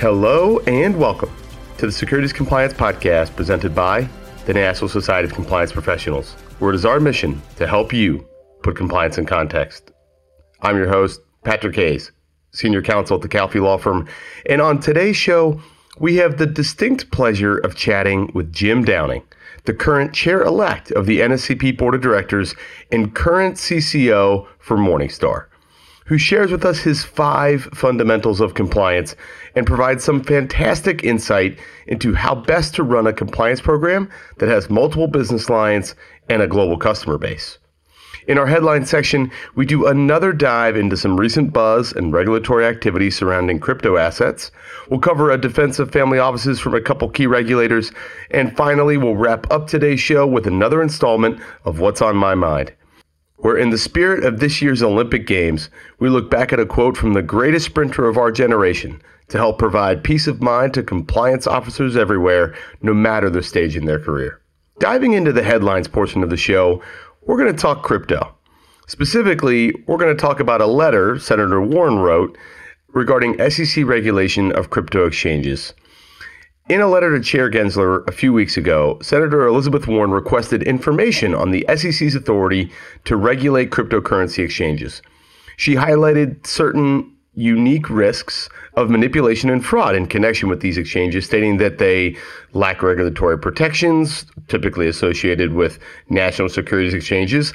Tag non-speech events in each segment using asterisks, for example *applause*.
Hello and welcome to the Securities Compliance Podcast presented by the National Society of Compliance Professionals, where it is our mission to help you put compliance in context. I'm your host, Patrick Hayes, Senior Counsel at the Calfee Law Firm, and on today's show, we have the distinct pleasure of chatting with Jim Downing, the current chair elect of the NSCP Board of Directors and current CCO for Morningstar who shares with us his five fundamentals of compliance and provides some fantastic insight into how best to run a compliance program that has multiple business lines and a global customer base. In our headline section, we do another dive into some recent buzz and regulatory activity surrounding crypto assets. We'll cover a defense of family offices from a couple key regulators. And finally, we'll wrap up today's show with another installment of What's on My Mind where, in the spirit of this year's Olympic Games, we look back at a quote from the greatest sprinter of our generation to help provide peace of mind to compliance officers everywhere, no matter the stage in their career. Diving into the headlines portion of the show, we're going to talk crypto. Specifically, we're going to talk about a letter Senator Warren wrote regarding SEC regulation of crypto exchanges. In a letter to Chair Gensler a few weeks ago, Senator Elizabeth Warren requested information on the SEC's authority to regulate cryptocurrency exchanges. She highlighted certain unique risks of manipulation and fraud in connection with these exchanges, stating that they lack regulatory protections typically associated with national securities exchanges,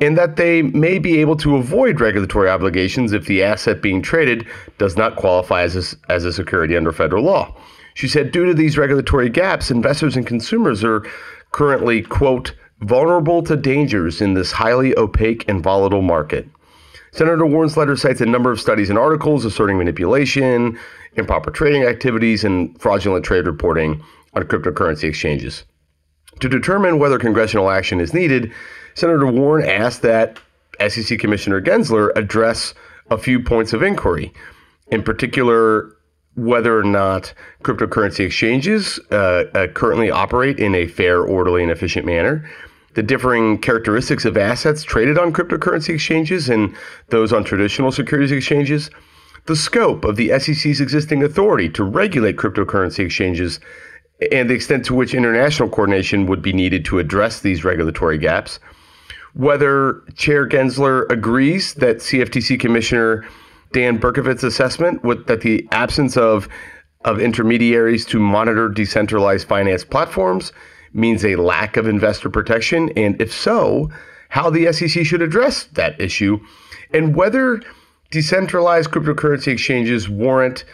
and that they may be able to avoid regulatory obligations if the asset being traded does not qualify as a, as a security under federal law. She said, due to these regulatory gaps, investors and consumers are currently, quote, vulnerable to dangers in this highly opaque and volatile market. Senator Warren's letter cites a number of studies and articles asserting manipulation, improper trading activities, and fraudulent trade reporting on cryptocurrency exchanges. To determine whether congressional action is needed, Senator Warren asked that SEC Commissioner Gensler address a few points of inquiry. In particular, whether or not cryptocurrency exchanges uh, uh, currently operate in a fair, orderly, and efficient manner, the differing characteristics of assets traded on cryptocurrency exchanges and those on traditional securities exchanges, the scope of the SEC's existing authority to regulate cryptocurrency exchanges, and the extent to which international coordination would be needed to address these regulatory gaps, whether Chair Gensler agrees that CFTC Commissioner Dan Berkovitz's assessment with, that the absence of of intermediaries to monitor decentralized finance platforms means a lack of investor protection, and if so, how the SEC should address that issue, and whether decentralized cryptocurrency exchanges warrant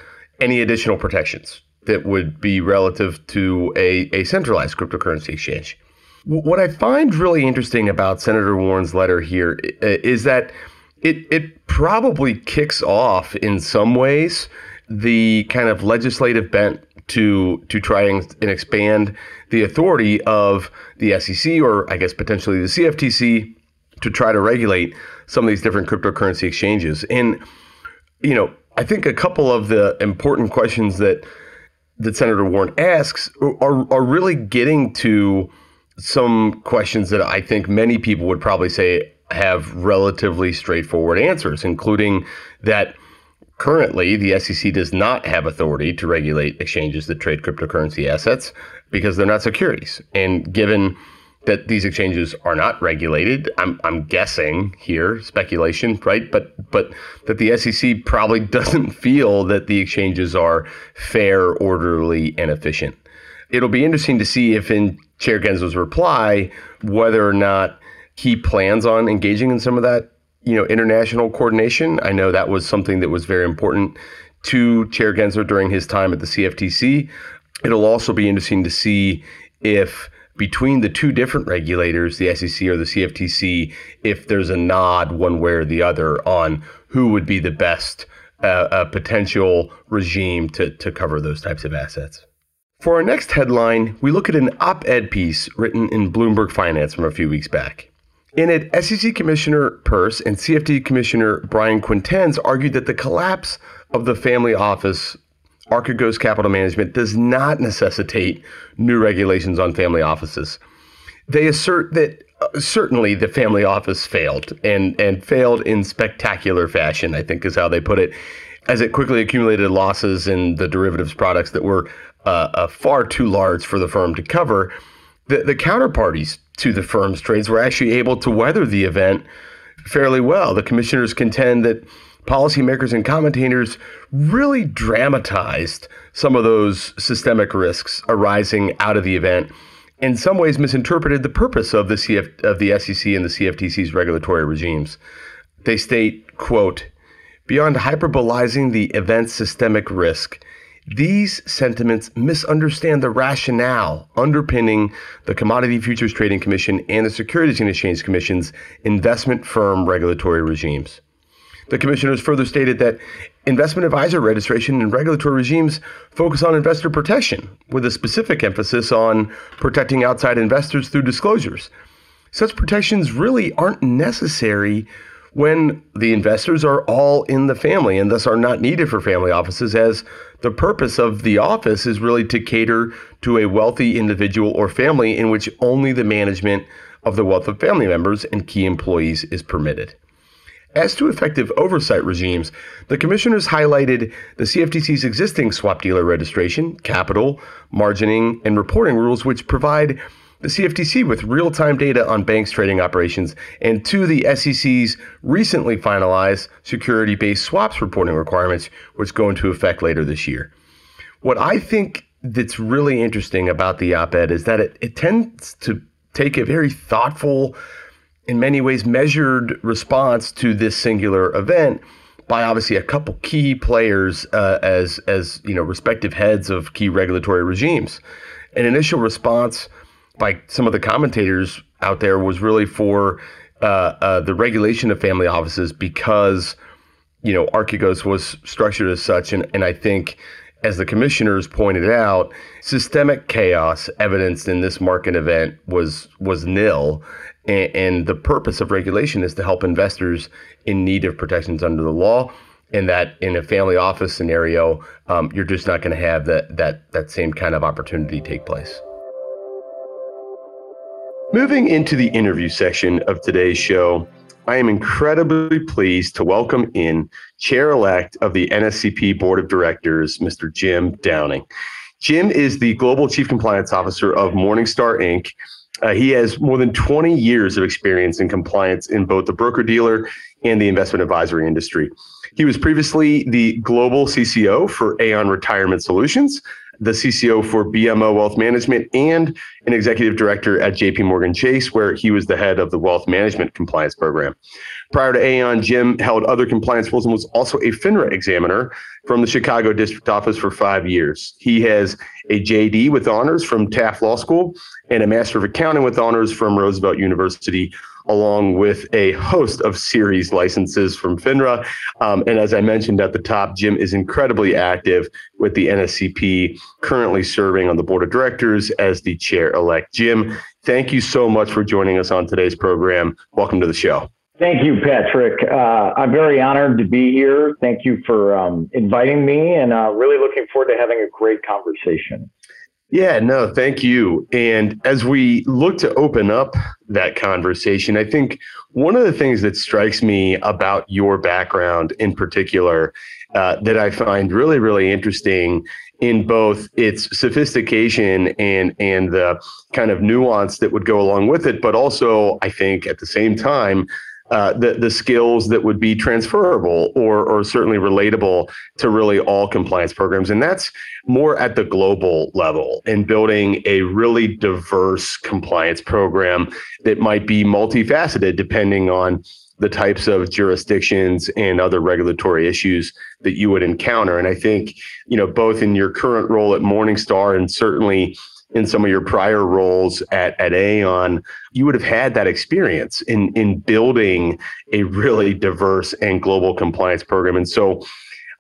any additional protections that would be relative to a, a centralized cryptocurrency exchange. What I find really interesting about Senator Warren's letter here is that it it probably kicks off in some ways the kind of legislative bent to to try and, and expand the authority of the SEC or I guess potentially the CFTC to try to regulate some of these different cryptocurrency exchanges. And you know, I think a couple of the important questions that that Senator Warren asks are are really getting to some questions that I think many people would probably say have relatively straightforward answers, including that currently the SEC does not have authority to regulate exchanges that trade cryptocurrency assets because they're not securities. And given that these exchanges are not regulated, I'm, I'm guessing here, speculation, right? But but that the SEC probably *laughs* doesn't feel that the exchanges are fair, orderly, and efficient. It'll be interesting to see if in Chair Gensler's reply whether or not he plans on engaging in some of that, you know, international coordination. I know that was something that was very important to Chair Gensler during his time at the CFTC. It'll also be interesting to see if between the two different regulators, the SEC or the CFTC, if there's a nod one way or the other on who would be the best uh, potential regime to, to cover those types of assets. For our next headline, we look at an op ed piece written in Bloomberg Finance from a few weeks back. In it, SEC Commissioner Peirce and CFTC Commissioner Brian Quintenz argued that the collapse of the family office, Archegos Capital Management, does not necessitate new regulations on family offices. They assert that uh, certainly the family office failed and, and failed in spectacular fashion, I think is how they put it. as it quickly accumulated losses in the derivatives products that were uh, uh, far too large for the firm to cover, the, the counterparties to the firm's trades were actually able to weather the event fairly well. The commissioners contend that policymakers and commentators really dramatized some of those systemic risks arising out of the event. In some ways, misinterpreted the purpose of the CF, of the SEC and the CFTC's regulatory regimes. They state, "quote Beyond hyperbolizing the event's systemic risk, these sentiments misunderstand the rationale underpinning the Commodity Futures Trading Commission and the Securities and Exchange Commission's investment firm regulatory regimes. The commissioners further stated that investment advisor registration and regulatory regimes focus on investor protection, with a specific emphasis on protecting outside investors through disclosures. Such protections really aren't necessary when the investors are all in the family and thus are not needed for family offices, as the purpose of the office is really to cater to a wealthy individual or family in which only the management of the wealth of family members and key employees is permitted. As to effective oversight regimes, the commissioners highlighted the CFTC's existing swap dealer registration, capital, margining, and reporting rules, which provide the CFTC with real time data on banks' trading operations, and to the SEC's recently finalized security based swaps reporting requirements, which go into effect later this year. What I think that's really interesting about the op ed is that it, it tends to take a very thoughtful, in many ways measured response to this singular event by obviously a couple key players uh, as as you know respective heads of key regulatory regimes. An initial response by some of the commentators out there was really for uh, uh, the regulation of family offices because you know Archegos was structured as such, and, and I think as the commissioners pointed out, systemic chaos evidenced in this market event was was nil, and, the purpose of regulation is to help investors in need of protections under the law and that in a family office scenario, um, you're just not going to have that that that same kind of opportunity take place. Moving into the interview section of today's show, I am incredibly pleased to welcome in Chair elect of the NSCP Board of Directors, Mr. Jim Downing. Jim is the Global Chief Compliance Officer of Morningstar Inc. Uh, he has more than 20 years of experience in compliance in both the broker dealer and the investment advisory industry. He was previously the global CCO for Aon Retirement Solutions, the CCO for BMO Wealth Management and an executive director at JP Morgan Chase, where he was the head of the wealth management compliance program. Prior to Aon, Jim held other compliance roles and was also a FINRA examiner from the Chicago district office for five years. He has a JD with honors from Taft Law School and a Master of Accounting with honors from Roosevelt University, along with a host of series licenses from FINRA. Um, and as I mentioned at the top, Jim is incredibly active with the NSCP, currently serving on the board of directors as the chair elect. Jim, thank you so much for joining us on today's program. Welcome to the show. Thank you, Patrick. Uh, I'm very honored to be here. Thank you for um, inviting me and uh, really looking forward to having a great conversation. Yeah, no, thank you. And as we look to open up that conversation, I think one of the things that strikes me about your background in particular uh, that I find really, really interesting in both its sophistication and and the kind of nuance that would go along with it, but also I think at the same time uh, the the skills that would be transferable or or certainly relatable to really all compliance programs, and that's more at the global level in building a really diverse compliance program that might be multifaceted depending on the types of jurisdictions and other regulatory issues that you would encounter. And I think, you know, both in your current role at Morningstar and certainly in some of your prior roles at, at Aon, you would have had that experience in, in building a really diverse and global compliance program. And so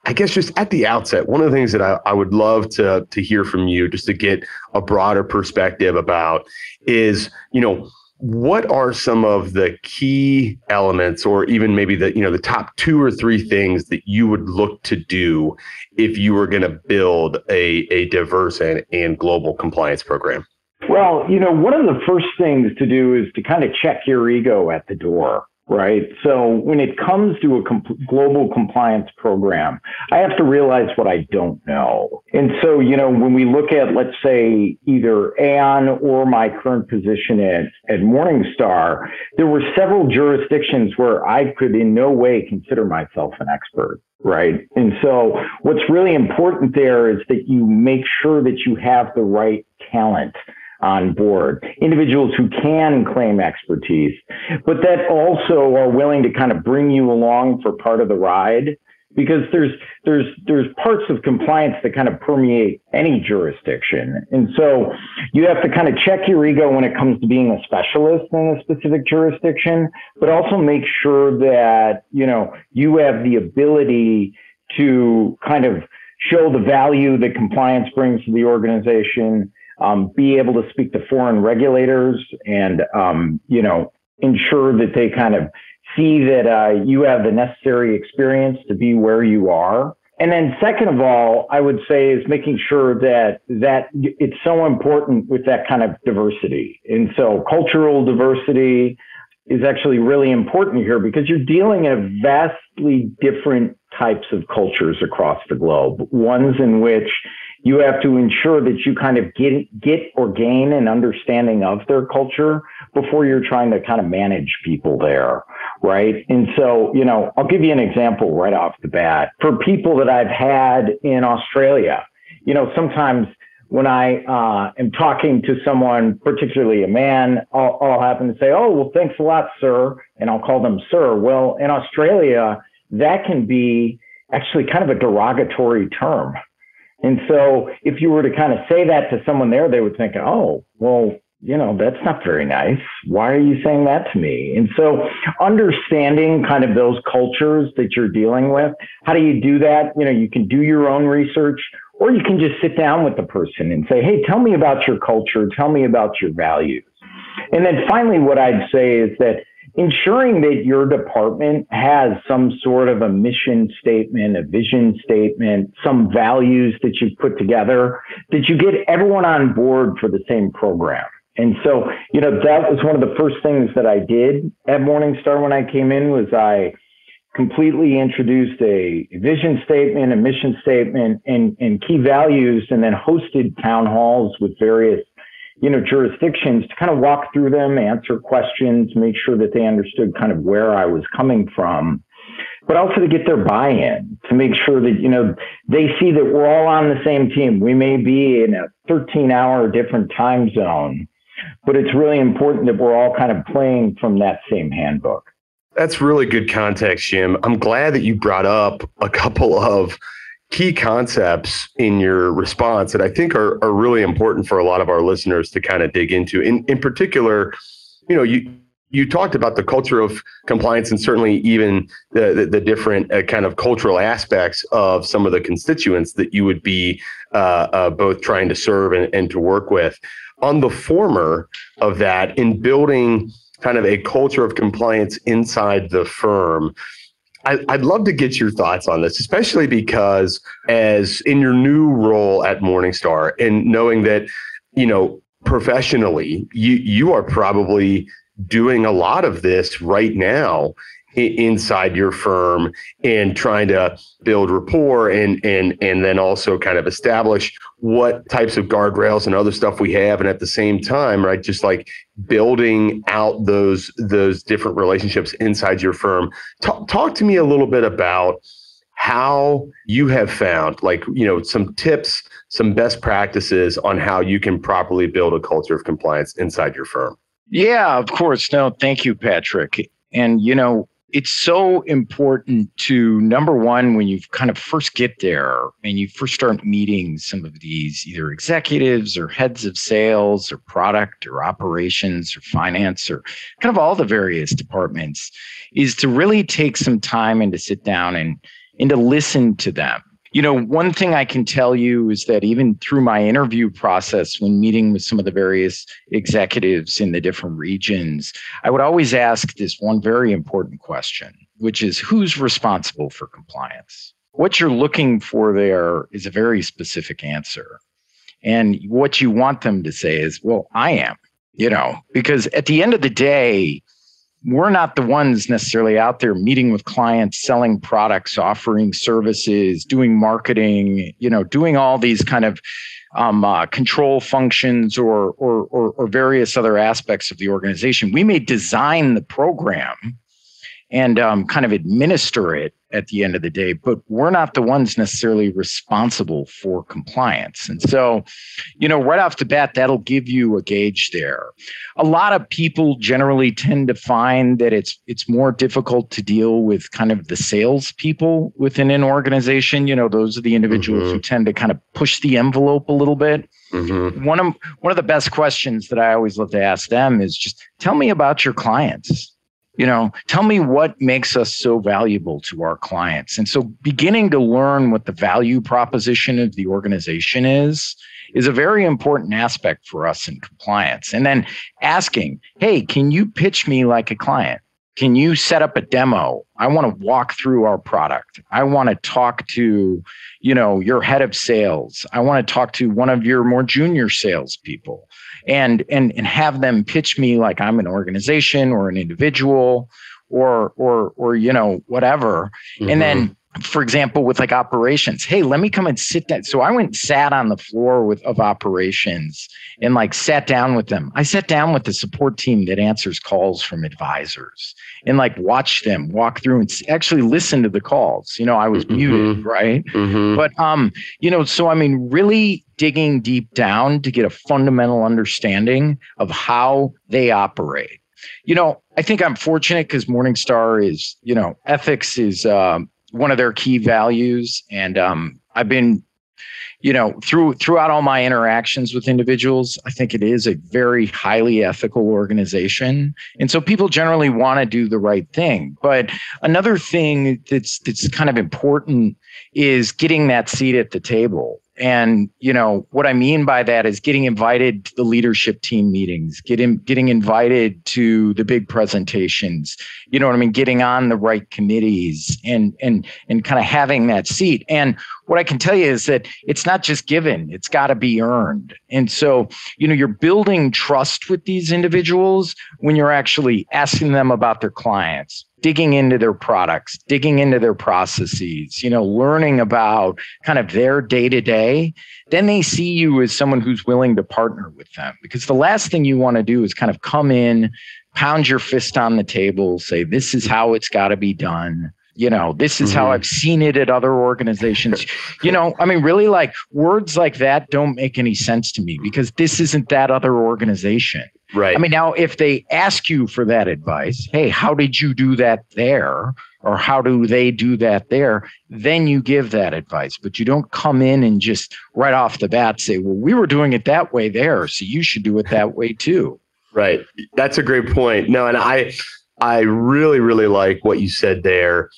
I guess just at the outset, one of the things that I, I would love to, to hear from you, just to get a broader perspective about is, you know, what are some of the key elements or even maybe the you know the top two or three things that you would look to do if you were going to build a, a diverse and, and global compliance program? Well you know one of the first things to do is to kind of check your ego at the door right? So when it comes to a comp- global compliance program, I have to realize what I don't know. And so, you know, when we look at, let's say, either Aon or my current position at, at Morningstar, there were several jurisdictions where I could in no way consider myself an expert right? And so what's really important there is that you make sure that you have the right talent on board, individuals who can claim expertise, but that also are willing to kind of bring you along for part of the ride because there's there's there's parts of compliance that kind of permeate any jurisdiction. And so you have to kind of check your ego when it comes to being a specialist in a specific jurisdiction but also make sure that you know you have the ability to kind of show the value that compliance brings to the organization um, be able to speak to foreign regulators and, um, you know, ensure that they kind of see that uh, you have the necessary experience to be where you are. And then second of all, I would say is making sure that that it's so important with that kind of diversity. And so cultural diversity is actually really important here because you're dealing in vastly different types of cultures across the globe. Ones in which you have to ensure that you kind of get get or gain an understanding of their culture before you're trying to kind of manage people there right? And so you know i'll give you an example right off the bat. For people that i've had in australia you know sometimes when I uh, am talking to someone, particularly a man, I'll, I'll happen to say, "Oh, well, thanks a lot, sir," and I'll call them sir. Well, in Australia, that can be actually kind of a derogatory term, and so if you were to kind of say that to someone there, they would think, oh, well, you know, that's not very nice. Why are you saying that to me? And so understanding kind of those cultures that you're dealing with, how do you do that? You know, you can do your own research or you can just sit down with the person and say, hey, tell me about your culture. Tell me about your values. And then finally, what I'd say is that ensuring that your department has some sort of a mission statement, a vision statement, some values that you've put together, that you get everyone on board for the same program. And so, you know, that was one of the first things that I did at Morningstar when I came in was I completely introduced a vision statement, a mission statement, and, and key values, and then hosted town halls with various you know, jurisdictions to kind of walk through them, answer questions, make sure that they understood kind of where I was coming from, but also to get their buy-in, to make sure that, you know, they see that we're all on the same team. We may be in a 13 hour different time zone, but it's really important that we're all kind of playing from that same handbook. That's really good context, Jim. I'm glad that you brought up a couple of key concepts in your response that I think are, are really important for a lot of our listeners to kind of dig into. In in particular, you know, you you talked about the culture of compliance and certainly even the the, the different uh, kind of cultural aspects of some of the constituents that you would be uh, uh, both trying to serve and, and to work with. On the former of that, in building kind of a culture of compliance inside the firm, I, would love to get your thoughts on this, especially because as in your new role at Morningstar and knowing that, you know, professionally, you you are probably doing a lot of this right now inside your firm and trying to build rapport and and and then also kind of establish what types of guardrails and other stuff we have. And at the same time right just like building out those those different relationships inside your firm. Talk, talk to me a little bit about how you have found like you know some tips some best practices on how you can properly build a culture of compliance inside your firm. Yeah of course. No thank you patrick. And you know it's so important to number one when you kind of first get there and you first start meeting some of these either executives or heads of sales or product or operations or finance or kind of all the various departments is to really take some time and to sit down and and to listen to them you know, one thing I can tell you is that even through my interview process, when meeting with some of the various executives in the different regions, I would always ask this one very important question, which is who's responsible for compliance? What you're looking for there is a very specific answer. And what you want them to say is, well, I am, you know, because at the end of the day, we're not the ones necessarily out there meeting with clients, selling products, offering services, doing marketing, you know, doing all these kind of um, uh, control functions or, or, or, or various other aspects of the organization. We may design the program and um, kind of administer it at the end of the day, but we're not the ones necessarily responsible for compliance. And so, you know, right off the bat, that'll give you a gauge there. A lot of people generally tend to find that it's it's more difficult to deal with kind of the sales people within an organization. You know, those are the individuals mm-hmm. who tend to kind of push the envelope a little bit. Mm-hmm. One of one of the best questions that I always love to ask them is just tell me about your clients you know tell me what makes us so valuable to our clients. And so beginning to learn what the value proposition of the organization is is a very important aspect for us in compliance. And then asking hey can you pitch me like a client can you set up a demo? I want to walk through our product. I want to talk to you know your head of sales. I want to talk to one of your more junior salespeople and and and have them pitch me like I'm an organization or an individual or or or you know whatever. Mm-hmm. and then mm-hmm for example, with like operations, hey, let me come and sit down. So I went and sat on the floor with of operations and like sat down with them. I sat down with the support team that answers calls from advisors and like watch them walk through and actually listen to the calls. You know, I was mm-hmm. muted, right? Mm-hmm. But um, you know, so I mean, really digging deep down to get a fundamental understanding of how they operate. You know, I think I'm fortunate because Morningstar is, you know, ethics is um, one of their key values. And um, I've been, you know, through throughout all my interactions with individuals, I think it is a very highly ethical organization. And so people generally want to do the right thing. But another thing that's that's kind of important is getting that seat at the table. And you know what I mean by that is getting invited to the leadership team meetings, getting getting invited to the big presentations. You know what I mean? Getting on the right committees and and and kind of having that seat. And what I can tell you is that it's not just given; it's got to be earned. And so you know you're building trust with these individuals when you're actually asking them about their clients, digging into their products, digging into their processes, you know, learning about kind of their day to day, then they see you as someone who's willing to partner with them. Because the last thing you want to do is kind of come in, pound your fist on the table, say, this is how it's got to be done. You know, this is mm-hmm. how I've seen it at other organizations. *laughs* you know, I mean, really, like words like that don't make any sense to me because this isn't that other organization. Right. I mean, now if they ask you for that advice, hey, how did you do that there? Or how do they do that there? Then you give that advice, but you don't come in and just right off the bat say, well, we were doing it that way there. So you should do it that way too. Right. That's a great point. No, and I, I really, really like what you said there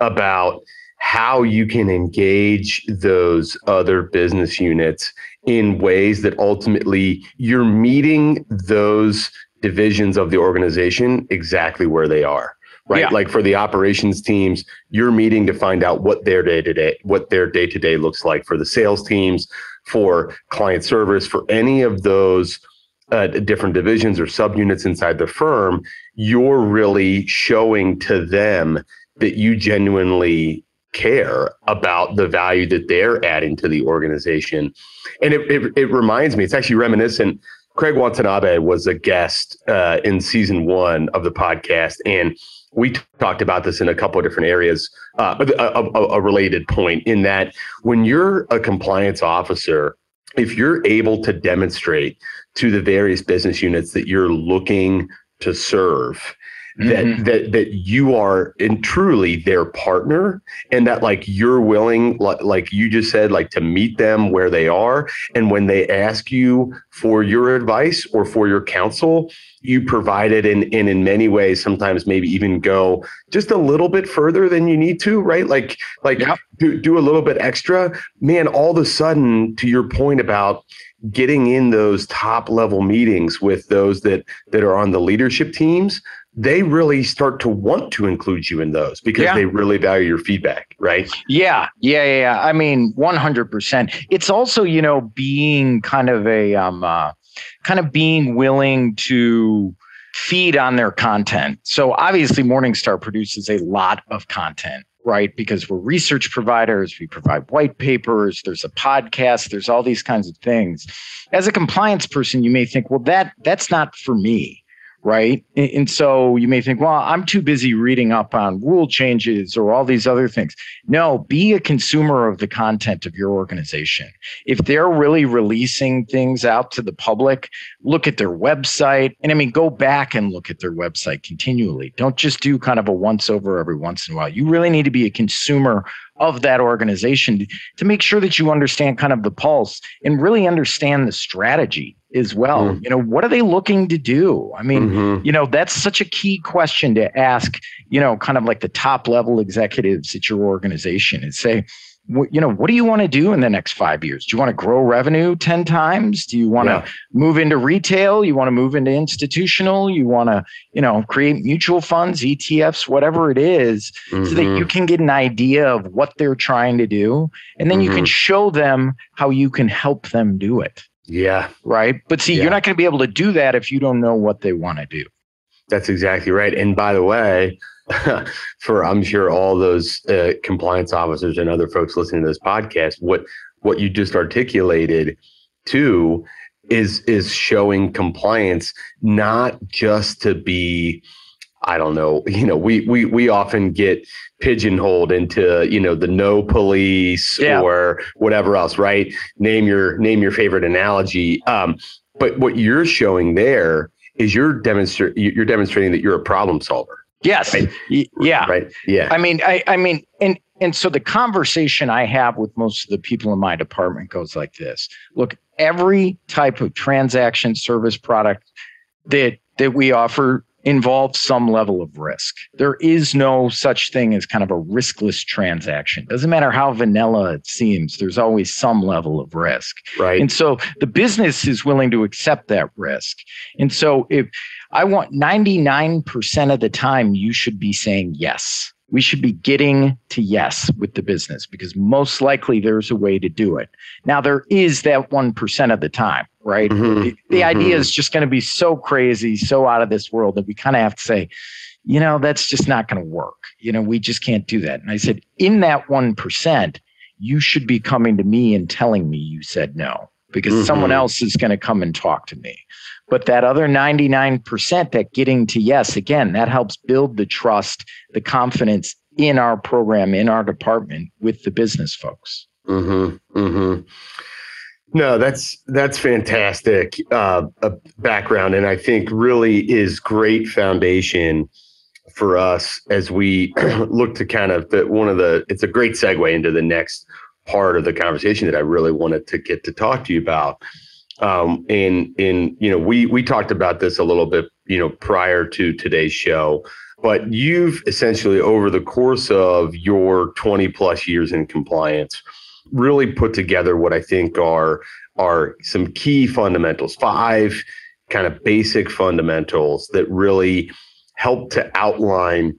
about how you can engage those other business units in ways that ultimately you're meeting those divisions of the organization exactly where they are right yeah. like for the operations teams you're meeting to find out what their day to day what their day to day looks like for the sales teams for client service for any of those uh, different divisions or subunits inside the firm you're really showing to them that you genuinely care about the value that they're adding to the organization. And it, it, it reminds me, it's actually reminiscent. Craig Watanabe was a guest uh, in season one of the podcast, and we t- talked about this in a couple of different areas. Uh, but a, a, a related point in that when you're a compliance officer, if you're able to demonstrate to the various business units that you're looking to serve that mm-hmm. that that you are and truly their partner and that like you're willing like, like you just said like to meet them where they are. And when they ask you for your advice or for your counsel you provide it and, and in many ways sometimes maybe even go just a little bit further than you need to right? Like like do, do a little bit extra. Man all of a sudden to your point about getting in those top level meetings with those that that are on the leadership teams they really start to want to include you in those because yeah. they really value your feedback, right? Yeah, yeah, yeah. I mean, one hundred percent. It's also, you know, being kind of a um, uh, kind of being willing to feed on their content. So obviously, Morningstar produces a lot of content right? Because we're research providers, we provide white papers, there's a podcast, there's all these kinds of things. As a compliance person, you may think, well, that that's not for me right? And so you may think, well, I'm too busy reading up on rule changes or all these other things. No, be a consumer of the content of your organization. If they're really releasing things out to the public, look at their website. And I mean, go back and look at their website continually. Don't just do kind of a once over every once in a while. You really need to be a consumer of that organization to make sure that you understand kind of the pulse and really understand the strategy as well. Mm. You know, what are they looking to do? I mean, mm-hmm. you know, that's such a key question to ask, you know, kind of like the top level executives at your organization and say, you know, what do you want to do in the next five years? Do you want to grow revenue 10 times? Do you want yeah. to move into retail? You want to move into institutional? You want to, you know, create mutual funds, ETFs, whatever it is, mm-hmm. so that you mm-hmm. can get an idea of what they're trying to do. And then mm-hmm. you can mm-hmm. show them how you can help them do it. Yeah. Right. But see, yeah. you're not going to be able to do that if you don't know what they want to do. That's exactly right. And by the way, *laughs* for I'm sure all those uh, compliance officers and other folks listening to this podcast, what what you just articulated too is is showing compliance not just to be I don't know, you know, we we we often get pigeonholed into, you know, the no police yeah. or whatever else, right? Name your name your favorite analogy. Um, but what you're showing there is you're demonstra- you're demonstrating that you're a problem solver. Yes. Right? Yeah. Right. Yeah. I mean, I, I mean, and and so the conversation I have with most of the people in my department goes like this: Look, every type of transaction service product that that we offer involves some level of risk. There is no such thing as kind of a riskless transaction. Doesn't matter how vanilla it seems, there's always some level of risk. Right. And so the business is willing to accept that risk. And so if I want 99% of the time, you should be saying yes. We should be getting to yes with the business because most likely there's a way to do it. Now, there is that 1% of the time, right? Mm-hmm. The, the mm-hmm. idea is just going to be so crazy, so out of this world that we kind of have to say, you know, that's just not going to work. You know, we just can't do that. And I said, in that 1%, you should be coming to me and telling me you said no because mm-hmm. someone else is going to come and talk to me. But that other 99%, that getting to yes, again, that helps build the trust, the confidence in our program, in our department with the business folks. Mm-hmm. Mm-hmm. No, that's that's fantastic uh, background, and I think really is great foundation for us as we *clears throat* look to kind of the one of the. It's a great segue into the next part of the conversation that I really wanted to get to talk to you about. Um, and and you know we we talked about this a little bit you know prior to today's show, but you've essentially over the course of your 20 plus years in compliance really put together what I think are are some key fundamentals, five kind of basic fundamentals that really help to outline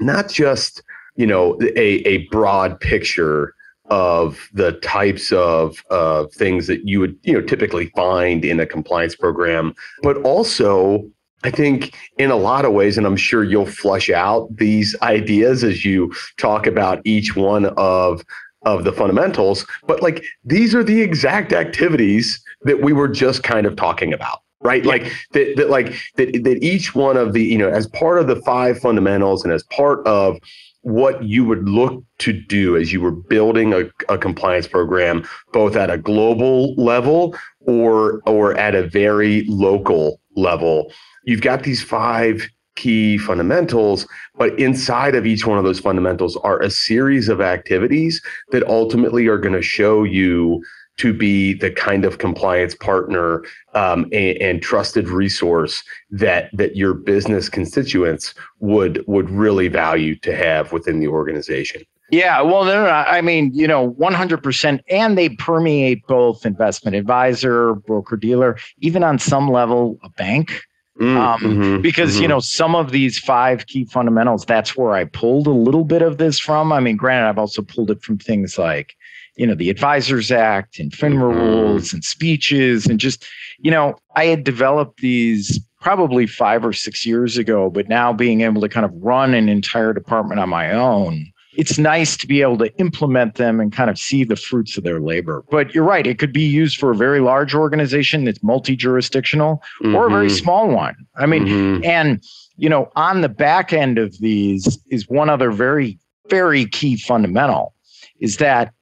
not just you know a, a broad picture of the types of uh, things that you would you know typically find in a compliance program but also i think in a lot of ways and i'm sure you'll flush out these ideas as you talk about each one of of the fundamentals but like these are the exact activities that we were just kind of talking about right yeah. like that, that like that, that each one of the you know as part of the five fundamentals and as part of what you would look to do as you were building a, a compliance program, both at a global level or or at a very local level. You've got these five key fundamentals, but inside of each one of those fundamentals are a series of activities that ultimately are going to show you to be the kind of compliance partner um, and, and, trusted resource that that your business constituents would would really value to have within the organization. Yeah, well, no, no, I mean, you know, 100%. And they permeate both investment advisor, broker dealer, even on some level, a bank. Mm, um, mm-hmm, because mm-hmm. you know some of these five key fundamentals that's where i pulled a little bit of this from i mean granted i've also pulled it from things like you know, the Advisors Act and FINRA mm-hmm. rules and speeches and just, you know, I had developed these probably five or six years ago, but now being able to kind of run an entire department on my own, it's nice to be able to implement them and kind of see the fruits of their labor. But you're right, it could be used for a very large organization that's multi jurisdictional mm-hmm. or a very mm-hmm. small one. I mean, mm-hmm. and, you know, on the back end of these is one other very, very key fundamental is that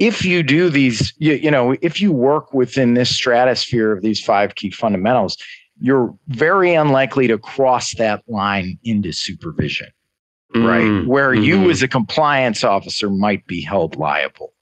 if you do these, you, you know, if you work within this stratosphere of these five key fundamentals, you're very unlikely to cross that line into supervision, mm-hmm. right? Where mm-hmm. you as a compliance officer might be held liable.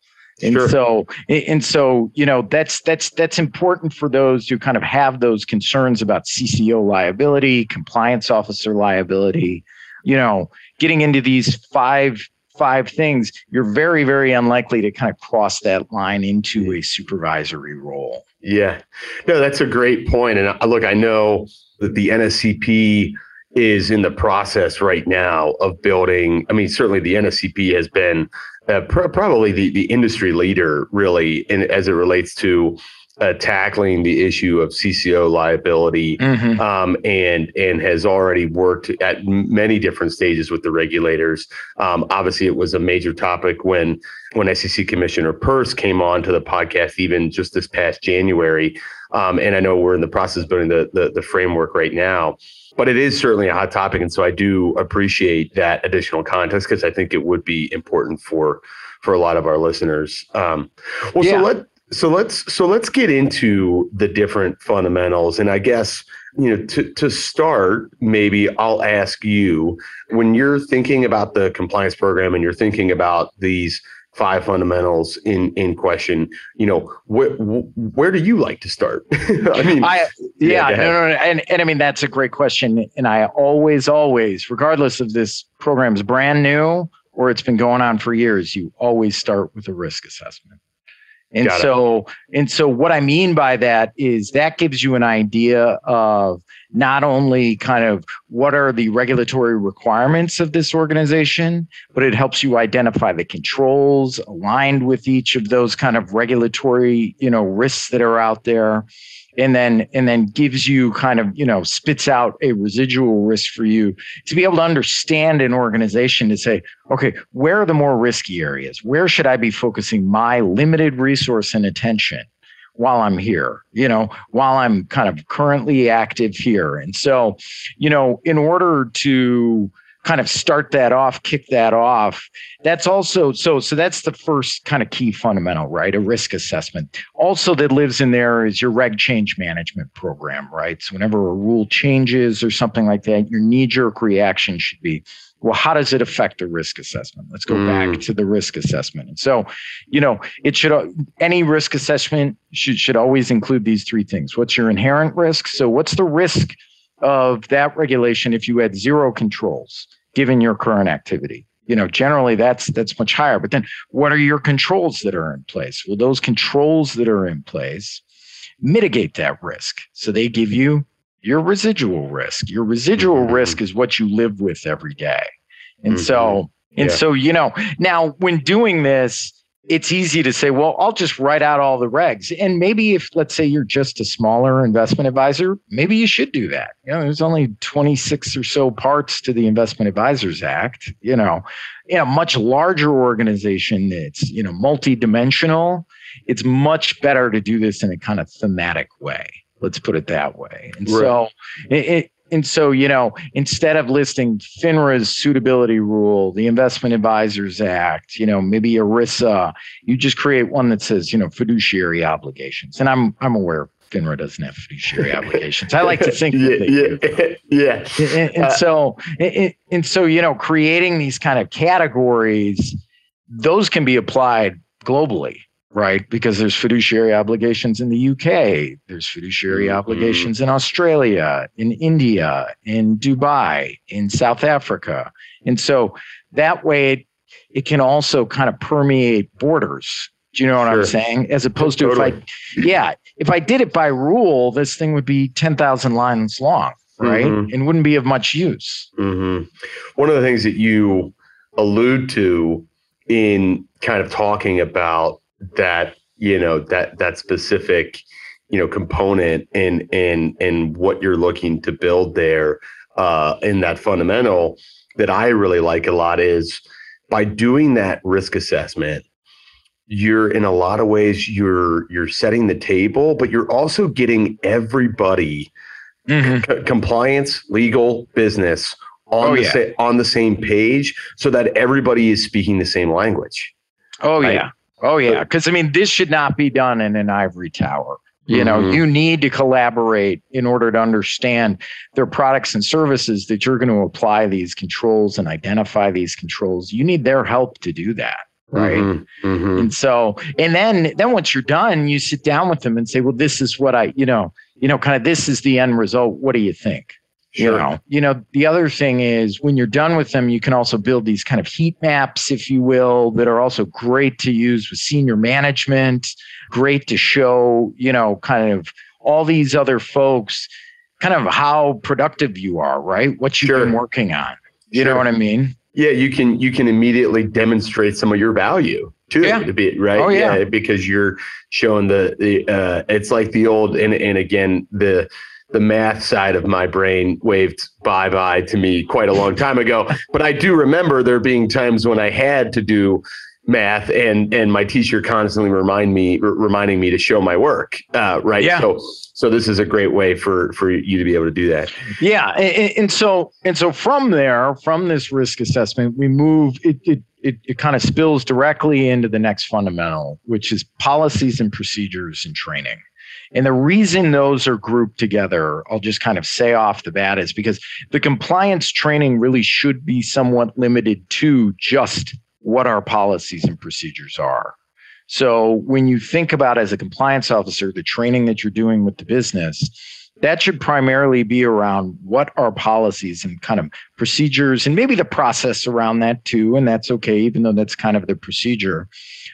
And sure. so and so you know that's that's that's important for those who kind of have those concerns about CCO liability, compliance officer liability, you know, getting into these five five things, you're very, very unlikely to kind of cross that line into a supervisory role. Yeah. No, that's a great point. And uh, look, I know that the NSCP is in the process right now of building. I mean, certainly the NSCP has been uh, pr- probably the, the industry leader, really, in, as it relates to uh, tackling the issue of CCO liability, mm-hmm. um, and and has already worked at many different stages with the regulators. Um, obviously, it was a major topic when when SEC Commissioner Peirce came on to the podcast, even just this past January. Um, and I know we're in the process of building the, the the framework right now but it is certainly a hot topic and so i do appreciate that additional context because i think it would be important for for a lot of our listeners um, well yeah. so let so let's so let's get into the different fundamentals. And i guess you know to to start maybe i'll ask you when you're thinking about the compliance program and you're thinking about these five fundamentals in in question you know where where do you like to start? *laughs* I mean I, yeah, yeah no, no, no and, and i mean that's a great question. And i always always regardless of this program's brand new or it's been going on for years you always start with a risk assessment and Got so, it. and so what I mean by that is that gives you an idea of not only kind of what are the regulatory requirements of this organization, but it helps you identify the controls aligned with each of those kind of regulatory, you know, risks that are out there and then and then gives you kind of you know spits out a residual risk for you to be able to understand an organization to say okay where are the more risky areas? Where should i be focusing my limited resource and attention while i'm here you know while i'm kind of currently active here? And so you know in order to kind of start that off, kick that off. That's also so so that's the first kind of key fundamental, right? A risk assessment. Also that lives in there is your reg change management program, right? So whenever a rule changes or something like that, your knee jerk reaction should be well, how does it affect the risk assessment? Let's go mm. back to the risk assessment. And so, you know, it should any risk assessment should should always include these three things. What's your inherent risk? So, what's the risk of that regulation if you had zero controls given your current activity you know generally that's that's much higher but then what are your controls that are in place well those controls that are in place mitigate that risk so they give you your residual risk your residual mm-hmm. risk is what you live with every day and mm-hmm. so and yeah. so you know now when doing this it's easy to say, well, I'll just write out all the regs. And maybe if, let's say, you're just a smaller investment advisor, maybe you should do that. You know, there's only 26 or so parts to the Investment Advisors Act. You know, in a much larger organization that's, you know, multidimensional, it's much better to do this in a kind of thematic way. Let's put it that way. And right. so it, it and so, you know, instead of listing FINRA's suitability rule, the Investment Advisors Act, you know, maybe ERISA, you just create one that says, you know, fiduciary obligations. And I'm I'm aware FINRA doesn't have fiduciary *laughs* obligations. I like to think yeah, that they yeah, do. Yeah. And, and uh, so, and, and so, you know, creating these kind of categories, those can be applied globally right? Because there's fiduciary obligations in the UK, there's fiduciary mm-hmm. obligations in Australia, in India, in Dubai, in South Africa. And so that way it, it can also kind of permeate borders. Do you know what sure. I'm saying? As opposed to totally. if I, yeah, if I did it by rule, this thing would be 10,000 lines long, right? Mm-hmm. And wouldn't be of much use. Mm-hmm. One of the things that you allude to in kind of talking about that you know that that specific you know component in in in what you're looking to build there uh, in that fundamental that I really like a lot is by doing that risk assessment you're in a lot of ways you're you're setting the table but you're also getting everybody mm-hmm. c- compliance legal business on oh, the yeah. sa- on the same page so that everybody is speaking the same language oh right? yeah oh yeah because i mean this should not be done in an ivory tower. You know mm-hmm. you need to collaborate in order to understand their products and services that you're going to apply these controls and identify these controls. You need their help to do that right? Mm-hmm, mm-hmm. and so and then then once you're done you sit down with them and say well this is what i you know you know kind of this is the end result. What do you think you know you know the other thing is when you're done with them you can also build these kind of heat maps if you will that are also great to use with senior management great to show you know kind of all these other folks kind of how productive you are right what you've sure. been working on you sure. know what i mean yeah, you can you can immediately demonstrate some of your value too yeah. to be right. Oh, yeah. yeah. because you're showing the the uh, it's like the old and and again the the math side of my brain waved bye bye to me quite a long time ago. but I do remember there being times when I had to do math and and my teacher constantly remind me r- reminding me to show my work uh, right yeah. so so this is a great way for for you to be able to do that yeah and, and so and so from there from this risk assessment we move it it it, it kind of spills directly into the next fundamental which is policies and procedures and training and the reason those are grouped together, I'll just kind of say off the bat, is because the compliance training really should be somewhat limited to just what our policies and procedures are. So when you think about as a compliance officer, the training that you're doing with the business, that should primarily be around what are policies and kind of procedures and maybe the process around that too. And that's okay, even though that's kind of the procedure.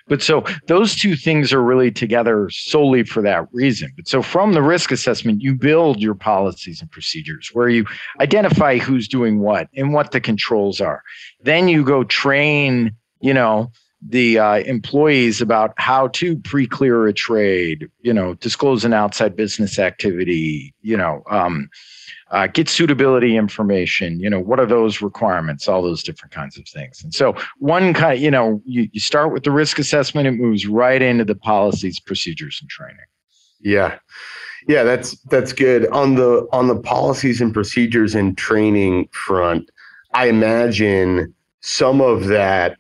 But so those two things are really together solely for that reason. But so from the risk assessment, you build your policies and procedures where you identify who's doing what and what the controls are. Then you go train, you know, the uh, employees about how to pre-clear a trade, you know, disclose an outside business activity, you know, um, uh, get suitability information you know what are those requirements all those different kinds of things. And so one kind of you know you, you start with the risk assessment it moves right into the policies procedures and training. Yeah. Yeah that's that's good. On the on the policies and procedures and training front i imagine some of that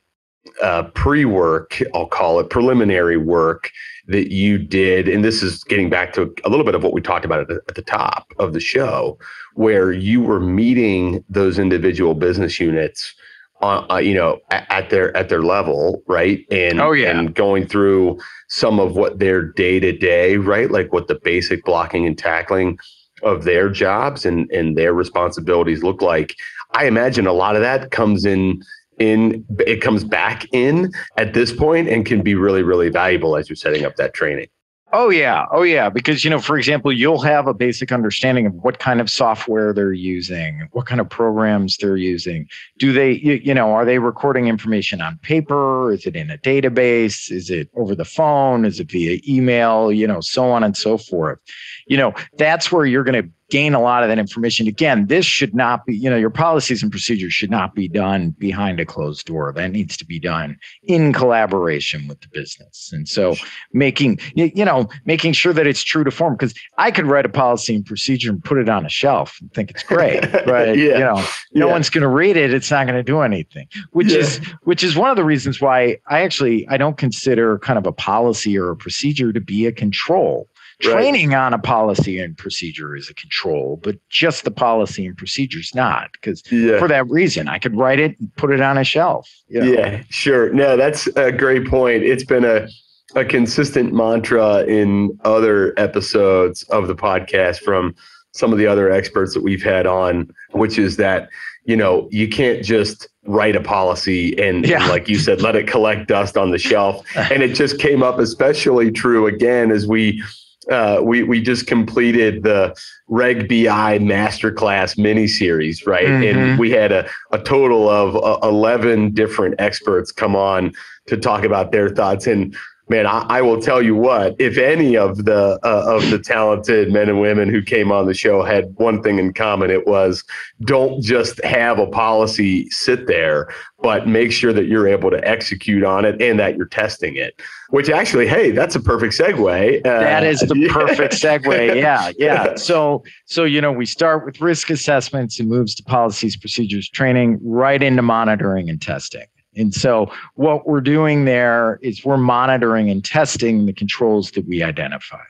uh, pre-work i'll call it preliminary work that you did. And this is getting back to a little bit of what we talked about at the, at the top of the show where you were meeting those individual business units uh, uh, you know at, at, their at their level right? And oh yeah. and going through some of what their day to day right? Like what the basic blocking and tackling of their jobs and and their responsibilities look like. I imagine a lot of that comes in in it comes back in at this point and can be really really valuable as you're setting up that training Oh yeah, oh yeah. Because you know, for example, you'll have a basic understanding of what kind of software they're using, what kind of programs they're using. Do they, you, you know, are they recording information on paper? Is it in a database? Is it over the phone? Is it via email? You know, so on and so forth. You know, that's where you're going to gain a lot of that information. Again, this should not be, you know, your policies and procedures should not be done behind a closed door. That needs to be done in collaboration with the business. And so making, you know, making sure that it's true to form, because I could write a policy and procedure and put it on a shelf and think it's great, *laughs* but yeah. you know, no yeah. one's going to read it. It's not going to do anything, which yeah. is, which is one of the reasons why I actually, I don't consider kind of a policy or a procedure to be a control Training right. on a policy and procedure is a control, but just the policy and procedure is not. Because yeah. for that reason, I could write it and put it on a shelf. You know? Yeah, sure. No, that's a great point. It's been a a consistent mantra in other episodes of the podcast from some of the other experts that we've had on, which is that you know you can't just write a policy and, yeah. and, like you said let it collect dust on the shelf *laughs* and it just came up especially true again as we uh, we we just completed the Reg BI Masterclass mini series, right? Mm-hmm. And we had a, a total of uh, eleven different experts come on to talk about their thoughts. And man, I, I, will tell you what. If any of the uh, of the talented men and women who came on the show had one thing in common, it was don't just have a policy sit there, but make sure that you're able to execute on it and that you're testing it. Which actually, hey, that's a perfect segue. Uh, that is the *laughs* perfect segue. Yeah, yeah. *laughs* So, so you know, we start with risk assessments and moves to policies, procedures, training, right into monitoring and testing. And so what we're doing there is we're monitoring and testing the controls that we identified.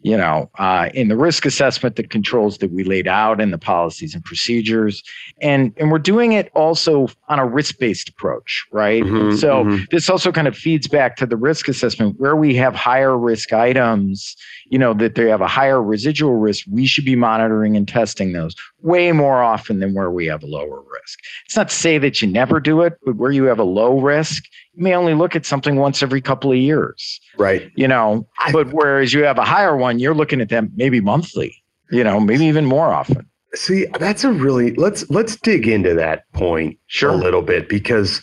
You know, uh, in the risk assessment, the controls that we laid out in the policies and procedures, and and we're doing it also on a risk-based approach, right? Mm-hmm, so mm-hmm. this also kind of feeds back to the risk assessment where we have higher risk items you know that they have a higher residual risk we should be monitoring and testing those way more often than where we have a lower risk. It's not to say that you never do it but where you have a low risk you may only look at something once every couple of years. Right. You know but whereas you have a higher one you're looking at them maybe monthly you know maybe even more often. See that's a really let's let's dig into that point sure. a little bit because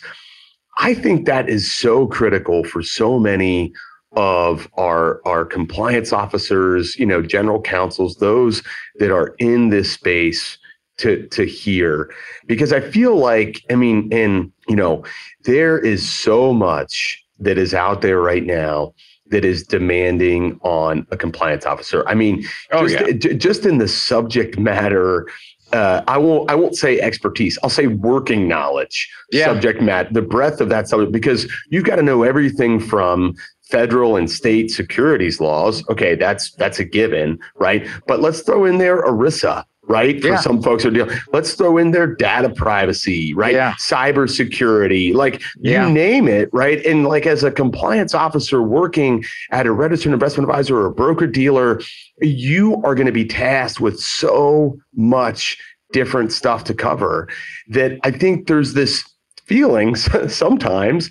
i think that is so critical for so many of our our compliance officers, you know, general counsels, those that are in this space to to hear because I feel like I mean and you know there is so much that is out there right now that is demanding on a compliance officer. I mean, oh, just, yeah. just in the subject matter uh, I won't I won't say expertise. I'll say working knowledge, yeah. subject matter, the breadth of that subject, because you've got to know everything from federal and state securities laws. Okay, that's that's a given, right? But let's throw in there ERISA, right? For yeah. some folks who are dealing. Let's throw in there data privacy, right? Yeah. Cybersecurity, like yeah. you name it, right? And like as a compliance officer working at a registered investment advisor or a broker dealer, you are going to be tasked with so much different stuff to cover that I think there's this feelings *laughs* sometimes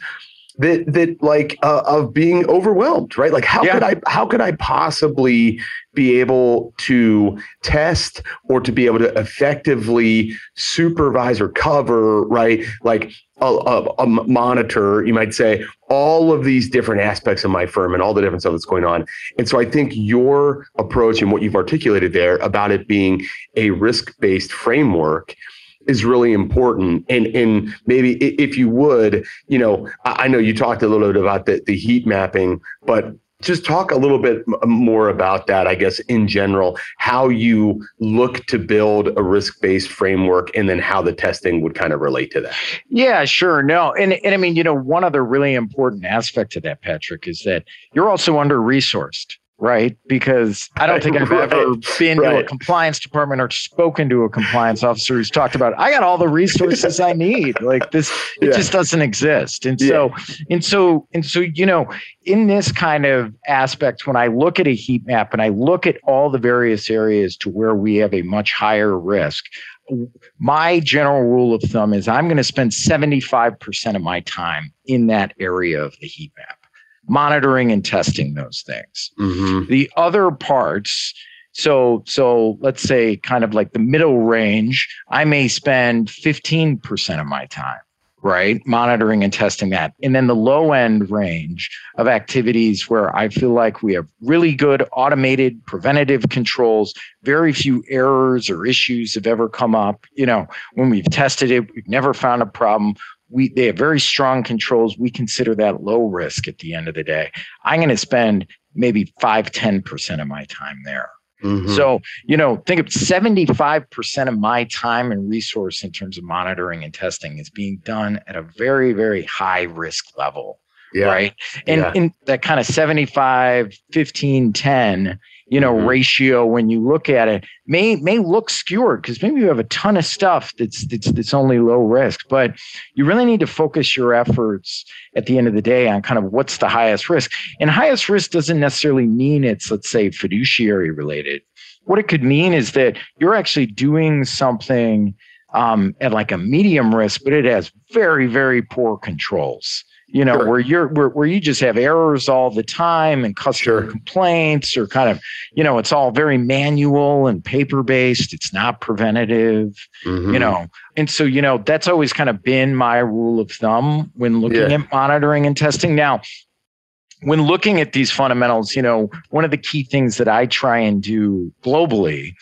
that that like uh, of being overwhelmed right? Like how yeah. could i how could i possibly be able to test or to be able to effectively supervise or cover right? Like a, a, a, monitor you might say all of these different aspects of my firm and all the different stuff that's going on. And so i think your approach and what you've articulated there about it being a risk-based framework is really important. And and maybe if you would, you know, I know you talked a little bit about the, the heat mapping, but just talk a little bit more about that, I guess, in general, how you look to build a risk based framework and then how the testing would kind of relate to that. Yeah, sure. No. And, and I mean, you know, one other really important aspect to that, Patrick, is that you're also under resourced right? Because I don't think I've *laughs* right. ever been right. to a compliance department or spoken to a compliance officer who's talked about I got all the resources I need. Like this, it yeah. just doesn't exist. And yeah. so, and so, and so, you know, in this kind of aspect, when I look at a heat map and I look at all the various areas to where we have a much higher risk, my general rule of thumb is I'm going to spend 75% of my time in that area of the heat map monitoring and testing those things. Mm-hmm. The other parts, so so let's say kind of like the middle range, I may spend 15% of my time, right? Monitoring and testing that. And then the low end range of activities where I feel like we have really good automated preventative controls, very few errors or issues have ever come up. You know, when we've tested it, we've never found a problem we they have very strong controls. We consider that low risk at the end of the day. I'm going to spend maybe five, 10% of my time there. Mm-hmm. So, you know, think of 75% of my time and resource in terms of monitoring and testing is being done at a very, very high risk level. Yeah. Right. And yeah. in that kind of 75, 15, 10 you know, mm-hmm. ratio when you look at it may may look skewed because maybe you have a ton of stuff that's that's that's only low risk, but you really need to focus your efforts at the end of the day on kind of what's the highest risk. And highest risk doesn't necessarily mean it's let's say fiduciary related. What it could mean is that you're actually doing something um, at like a medium risk, but it has very very poor controls you know, sure. where you're where, where you just have errors all the time and customer sure. complaints or kind of, you know, it's all very manual and paper based. It's not preventative, mm-hmm. you know. And so, you know, that's always kind of been my rule of thumb when looking yeah. at monitoring and testing. Now, when looking at these fundamentals, you know, one of the key things that I try and do globally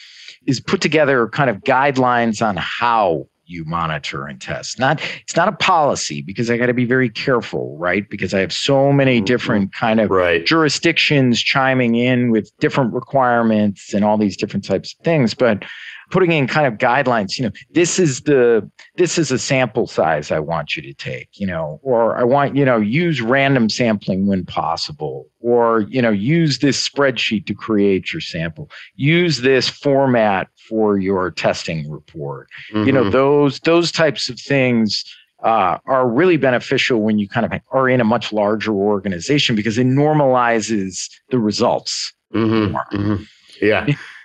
is put together kind of guidelines on how you monitor and test. Not it's not a policy because I got to be very careful, right? Because I have so many mm-hmm. different kind of right. jurisdictions chiming in with different requirements and all these different types of things, but putting in kind of guidelines you know this is the this is a sample size i want you to take you know or i want you know use random sampling when possible or you know use this spreadsheet to create your sample use this format for your testing report mm-hmm. you know mm-hmm. those those types of things uh, are really beneficial when you kind of are in a much larger organization because it normalizes the results. Mm-hmm, mm-hmm. Yeah. *laughs*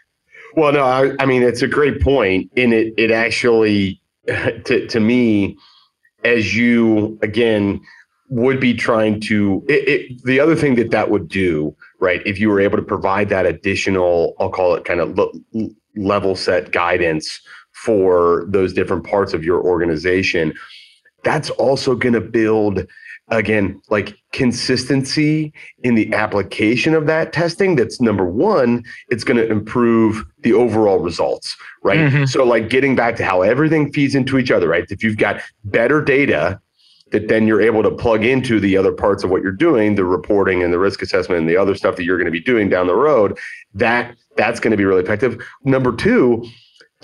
Well, no, I, I mean it's a great point, and it it actually *laughs* to to me, as you again would be trying to it, it, the other thing that that would do right if you were able to provide that additional i'll call it kind of level set guidance for those different parts of your organization that's also going to build again like consistency in the application of that testing that's number one it's going to improve the overall results right? Mm-hmm. so like getting back to how everything feeds into each other right? If you've got better data that then you're able to plug into the other parts of what you're doing the reporting and the risk assessment and the other stuff that you're going to be doing down the road that that's going to be really effective. Number two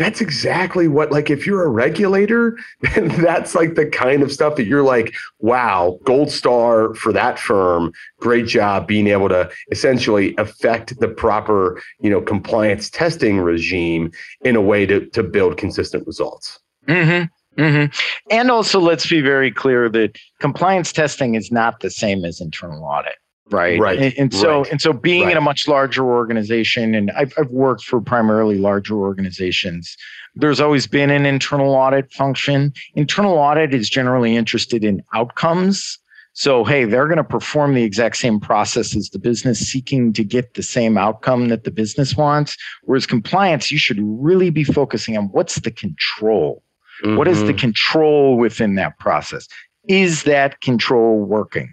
that's exactly what like if you're a regulator *laughs* that's like the kind of stuff that you're like wow gold star for that firm great job being able to essentially affect the proper you know compliance testing regime in a way to, to build consistent results mm-hmm. Mm-hmm. And also, let's be very clear that compliance testing is not the same as internal audit right right and, and so right. and so being right. in a much larger organization and I've, I've worked for primarily larger organizations there's always been an internal audit function internal audit is generally interested in outcomes so hey they're going to perform the exact same process as the business seeking to get the same outcome that the business wants whereas compliance you should really be focusing on what's the control mm-hmm. what is the mm-hmm. control within that process is that control working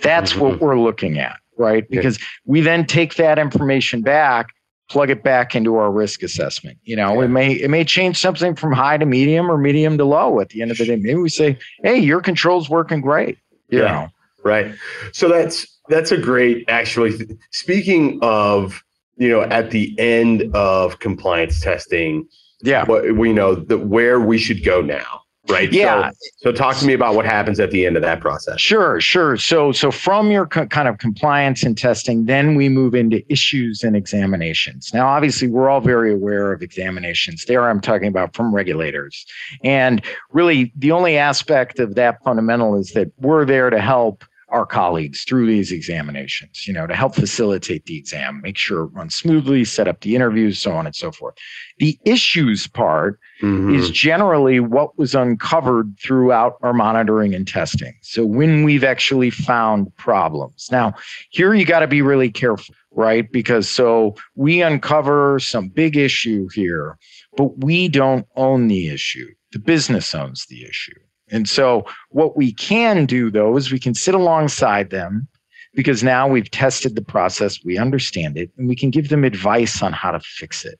that's mm-hmm. what we're looking at, right? Because we then take that information back, plug it back into our risk assessment. You know, yeah. it may it may change something from high to medium or medium to low at the end of the day. Maybe we say, hey, your control's working great. You yeah. know. Right. So that's that's a great actually speaking of, you know, at the end of compliance testing, yeah. What we know that where we should go now right? Yeah. So, so, talk to me about what happens at the end of that process. Sure, sure. So so from your co- kind of compliance and testing, then we move into issues and examinations. Now, obviously, we're all very aware of examinations. There, I'm talking about from regulators, and really, the only aspect of that fundamental is that we're there to help our colleagues through these examinations, you know, to help facilitate the exam, make sure it runs smoothly, set up the interviews, so on and so forth. The issues part mm-hmm. is generally what was uncovered throughout our monitoring and testing. So when we've actually found problems. Now, here you got to be really careful, right? Because so we uncover some big issue here, but we don't own the issue. The business owns the issue. And so, what we can do though is we can sit alongside them because now we've tested the process, we understand it, and we can give them advice on how to fix it.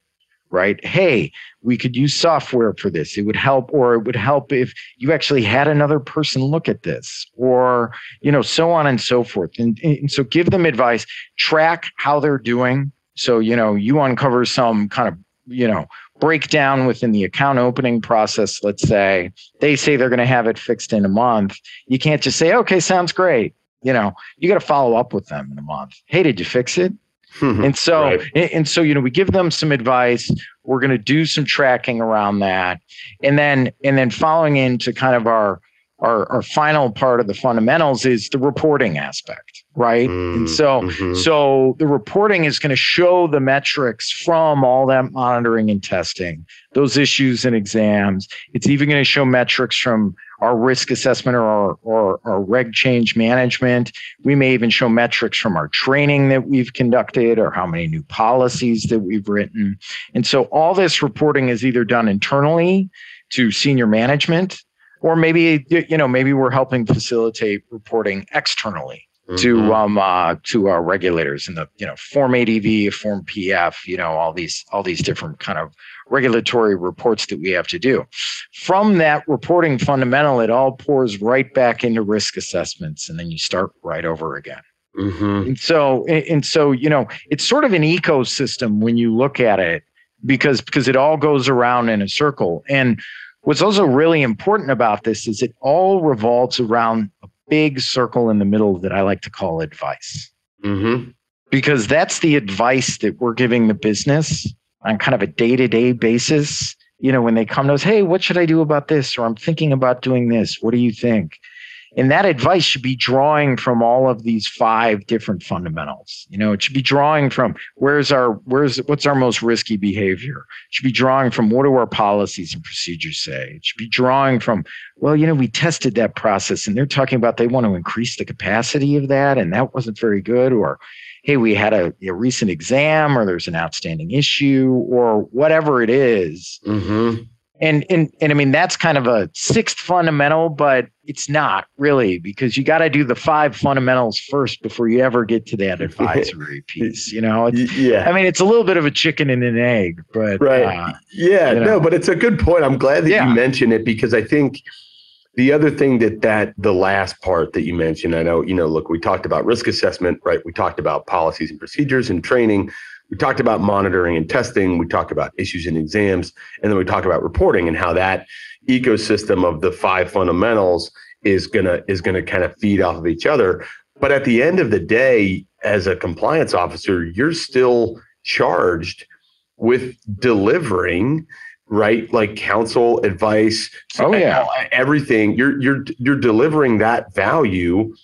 Right? Hey, we could use software for this. It would help, or it would help if you actually had another person look at this, or you know, so on and so forth. And, and so, give them advice, track how they're doing. So, you know, you uncover some kind of you know breakdown within the account opening process, let's say they say they're going to have it fixed in a month, you can't just say, okay, sounds great. You know, you got to follow up with them in a month. Hey, did you fix it? Mm-hmm. and so, right. and so, you know, we give them some advice. We're going to do some tracking around that, and then, and then following into kind of our our, our final part of the fundamentals is the reporting aspect right? Mm, and so mm-hmm. so the reporting is going to show the metrics from all that monitoring and testing those issues and exams. It's even going to show metrics from our risk assessment or our, or our reg change management. We may even show metrics from our training that we've conducted or how many new policies that we've written. And so all this reporting is either done internally to senior management or maybe you know maybe we're helping facilitate reporting externally to Mhm. um uh, to our regulators in the you know form ADV, form PF, you know all these all these different kind of regulatory reports that we have to do. From that reporting fundamental, it all pours right back into risk assessments, and then you start right over again. Mhm. And so and so you know it's sort of an ecosystem when you look at it because because it all goes around in a circle. And what's also really important about this is it all revolves around big circle in the middle that I like to call advice. Mhm. Because that's the advice that we're giving the business on kind of a day-to-day basis. You know, when they come to us, hey, what should I do about this? Or I'm thinking about doing this. What do you think? And that advice should be drawing from all of these five different fundamentals. You know, it should be drawing from where's our where's what's our most risky behavior. It should be drawing from what do our policies and procedures say. It should be drawing from well, you know, we tested that process and they're talking about they want to increase the capacity of that and that wasn't very good or hey, we had a, a recent exam or there's an outstanding issue or whatever it is Mhm. And and and I mean that's kind of a sixth fundamental, but it's not really because you got to do the five fundamentals first before you ever get to that *laughs* advisory piece. You know, it's, Yeah. I mean it's a little bit of a chicken and an egg, but Right. uh, Yeah, you know. no, but it's a good point. I'm glad that Yeah. you mentioned it because I think the other thing that that the last part that you mentioned, I know, you know, look, we talked about risk assessment, right? We talked about policies and procedures and training. We talked about monitoring and testing. We talked about issues and exams, and then we talked about reporting and how that ecosystem of the five fundamentals is gonna is gonna kind of feed off of each other. But at the end of the day, as a compliance officer, you're still charged with delivering right like counsel advice Oh, yeah. everything you're you're you're delivering that value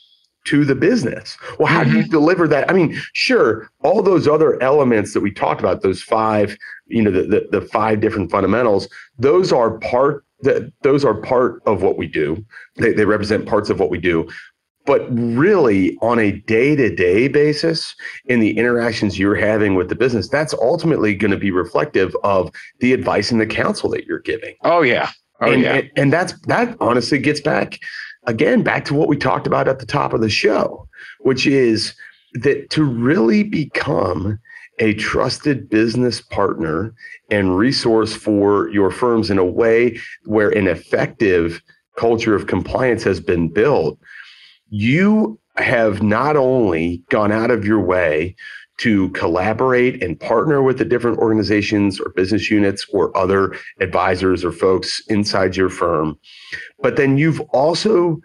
to the business. Well how do you mm-hmm. deliver that? I mean sure all those other elements that we talked about those five you know the the, the five different fundamentals those are part that those are part of what we do. They, they represent parts of what we do. But really on a day-to-day basis in the interactions you're having with the business that's ultimately going to be reflective of the advice and the counsel that you're giving. Oh yeah, oh and, yeah, and, and that's that honestly gets back again back to what we talked about at the top of the show which is that to really become a trusted business partner and resource for your firms in a way where an effective culture of compliance has been built you have not only gone out of your way to collaborate and partner with the different organizations or business units or other advisors or folks inside your firm, but then you've also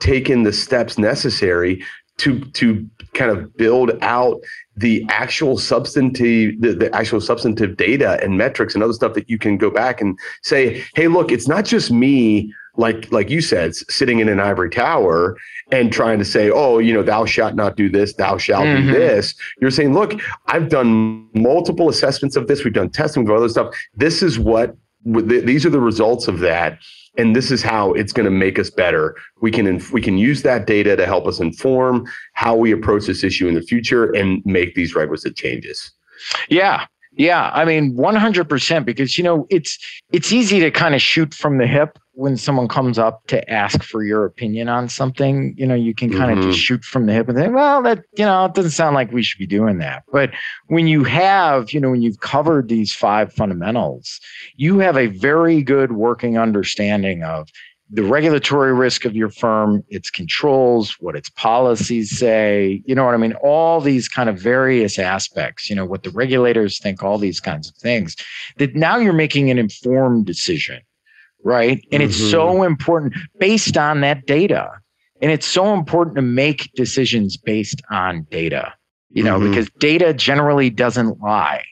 taken the steps necessary to to kind of build out the actual substantive the, the actual substantive data and metrics and other stuff that you can go back and say hey look it's not just me like like you said sitting in an ivory tower and trying to say oh you know thou shalt not do this thou shalt Mhm. do this you're saying look i've done multiple assessments of this we've done testing of other stuff this is what these are the results of that and this is how it's going to make us better we can inf- we can use that data to help us inform how we approach this issue in the future and make these requisite changes yeah, yeah. I mean, one hundred percent. Because you know, it's it's easy to kind of shoot from the hip when someone comes up to ask for your opinion on something. You know, you can kind of Mhm. just shoot from the hip and think, well, that you know, it doesn't sound like we should be doing that. But when you have, you know, when you've covered these five fundamentals, you have a very good working understanding of the regulatory risk of your firm, its controls, what its policies say, you know what I mean? All these kind of various aspects, you know, what the regulators think, all these kinds of things, that now you're making an informed decision, right? And it's so important based on that data. And it's so important to make decisions based on data, you know, Mhm. because data generally doesn't lie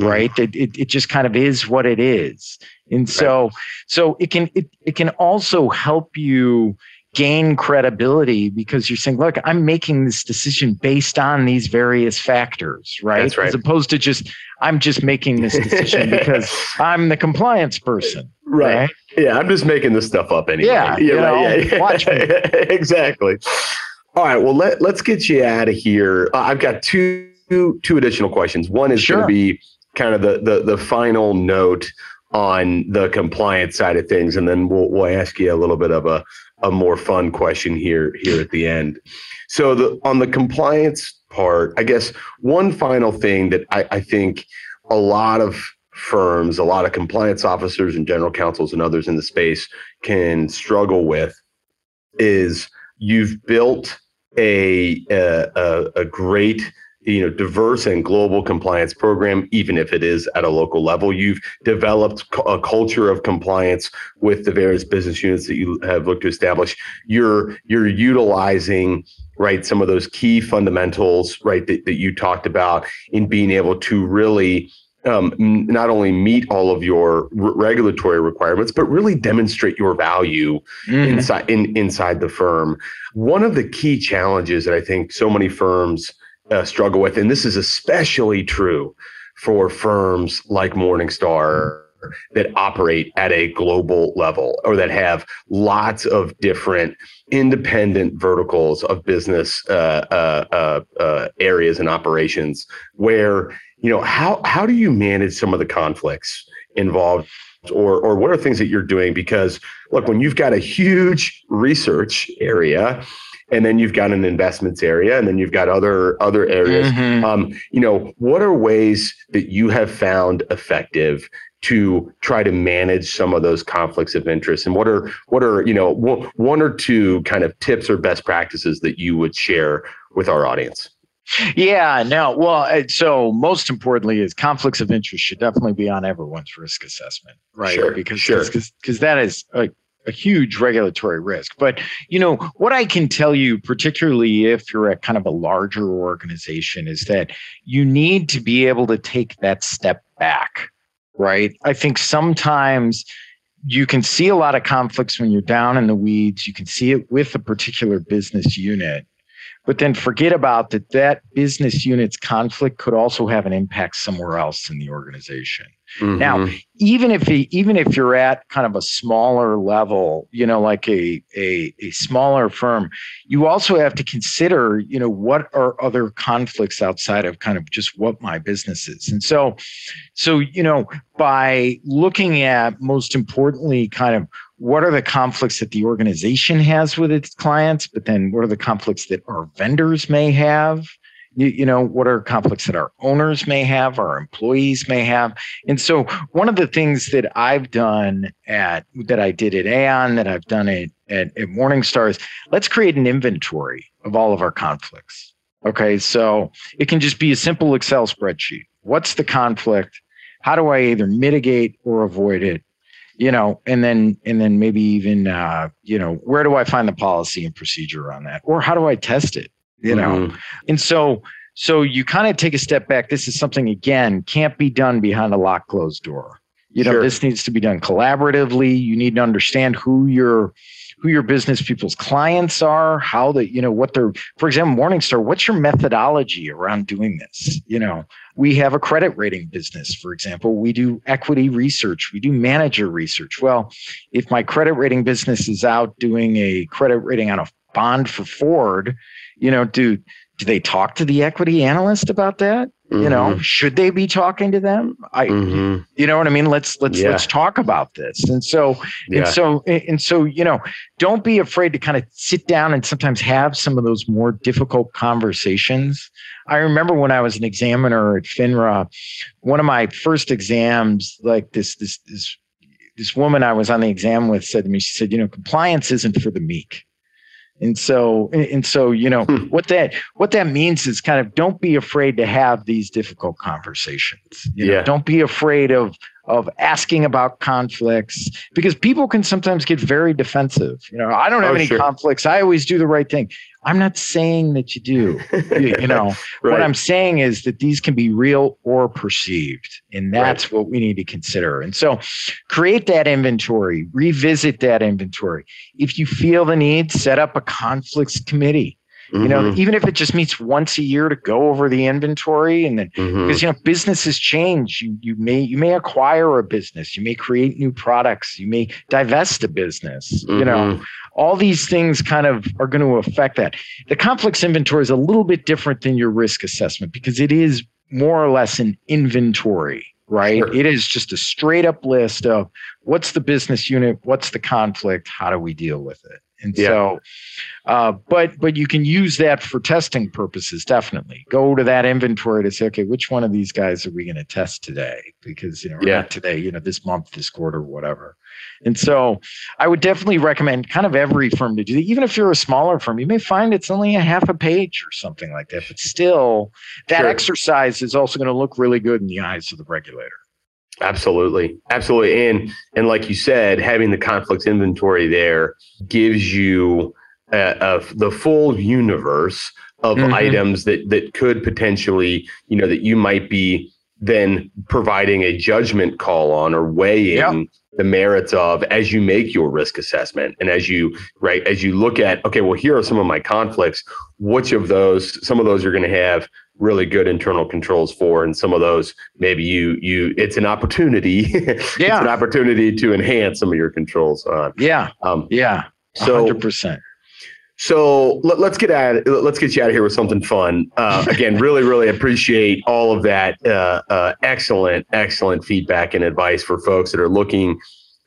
right it, it, it just kind of is what it is and so so it can it, it can also help you gain credibility because you're saying look i'm making this decision based on these various factors right, That's right. as opposed to just i'm just making this decision *laughs* because i'm the compliance person right. right, Yeah, I'm just making this stuff up anyway. Yeah, you know, watch me. *laughs* exactly. All right. Well, let let's get you out of here. Uh, I've got two two additional questions. One is going to be kind of the, the the final note on the compliance side of things, and then we'll we'll ask you a little bit of a a more fun question here here at the end. So the on the compliance part, I guess one final thing that I, I think a lot of firms, a lot of compliance officers and general counsels and others in the space can struggle with is you've built a a, a great you know diverse and global compliance program even if it is at a local level you've developed a culture of compliance with the various business units that you have looked to establish you're you're utilizing right some of those key fundamentals right that, that you talked about in being able to really um, not only meet all of your regulatory requirements, but really demonstrate your value mm-hmm. inside in, inside the firm. One of the key challenges that I think so many firms uh, struggle with, and this is especially true for firms like Morningstar that operate at a global level or that have lots of different independent verticals of business uh, uh, uh, uh areas and operations where you know how how do you manage some of the conflicts involved? Or or what are things that you're doing? Because look when you've got a huge research area and then you've got an investments area and then you've got other other areas mm-hmm. um, you know what are ways that you have found effective to try to manage some of those conflicts of interest and what are what are you know one or two kind of tips or best practices that you would share with our audience yeah, no. Well, uh, so most importantly is conflicts of interest should definitely be on everyone's risk assessment, right? Sure, because sure. because that is a, a huge regulatory risk. But you know what I can tell you, particularly if you're at kind of a larger organization, is that you need to be able to take that step back, right? I think sometimes you can see a lot of conflicts when you're down in the weeds. You can see it with a particular business unit but then forget about that that business unit's conflict could also have an impact somewhere else in the organization mm-hmm. now even if even if you're at kind of a smaller level you know like a, a a smaller firm you also have to consider you know what are other conflicts outside of kind of just what my business is and so so you know by looking at most importantly kind of what are the conflicts that the organization has with its clients, but then what are the conflicts that our vendors may have? You, you, know, what are conflicts that our owners may have, our employees may have? And so one of the things that I've done at that I did at Aon, that I've done at, at, at Morningstar is let's create an inventory of all of our conflicts. Okay. So it can just be a simple Excel spreadsheet. What's the conflict? How do I either mitigate or avoid it? you know and then and then maybe even uh, you know where do i find the policy and procedure on that or how do i test it you mm-hmm. know and so so you kind of take a step back this is something again can't be done behind a locked closed door you know sure. this needs to be done collaboratively you need to understand who your who your business people's clients are, how the, you know, what they're, for example, Morningstar, what's your methodology around doing this? You know, we have a credit rating business, for example. We do equity research, we do manager research. Well, if my credit rating business is out doing a credit rating on a bond for Ford, you know, do do they talk to the equity analyst about that? Mm-hmm. You know, mm-hmm. should they be talking to them? I, mm-hmm. you know what I mean? Let's let's yeah. let's talk about this. And so yeah. and so and so, you know, don't be afraid to kind of sit down and sometimes have some of those more difficult conversations. I remember when I was an examiner at FINRA, one of my first exams, like this this this this woman I was on the exam with said to me, she said, you know, compliance isn't for the meek. And so, and so, you know, hmm. what that what that means is kind of don't be afraid to have these difficult conversations. You know, yeah. Don't be afraid of of asking about conflicts because people can sometimes get very defensive. You know, I don't have oh, any sure. conflicts. I always do the right thing. I'm not saying that you do. you, you *laughs* know, right. what I'm saying is that these can be real or perceived, and that's right. what we need to consider. And so, create that inventory, revisit that inventory. If you feel the need, set up a conflicts committee Mm-hmm. You know, mm-hmm. even if it just meets once a year to go over the inventory and then mm-hmm. because you know businesses change. You you may you may acquire a business, you may create new products, you may divest a business, mm-hmm. you know. All these things kind of are going to affect that. The conflicts inventory is a little bit different than your risk assessment because it is more or less an inventory right? Sure. It is just a straight up list of what's the business unit? What's the conflict? How do we deal with it? And yeah. so, uh, but but you can use that for testing purposes. Definitely, go to that inventory to say, okay, which one of these guys are we going to test today? Because you know, yeah. not today, you know, this month, this quarter, whatever. And so, I would definitely recommend kind of every firm to do that. Even if you're a smaller firm, you may find it's only a half a page or something like that. But still, that sure. exercise is also going to look really good in the eyes of the regulator. Absolutely. Absolutely. And and like you said, having the conflicts inventory there gives you of the full universe of mm-hmm. items that that could potentially, you know, that you might be then providing a judgment call on or weighing the merits of as you make your risk assessment and as you right as you look at okay well here are some of my conflicts which of those some of those are going to have really good internal controls for and some of those maybe you you it's an opportunity. Yeah. *laughs* it's an opportunity to enhance some of your controls on yeah. um yeah. 100% so let, us get at let's get you out of here with something fun. Uh, again *laughs* really really appreciate all of that uh, uh, excellent excellent feedback and advice for folks that are looking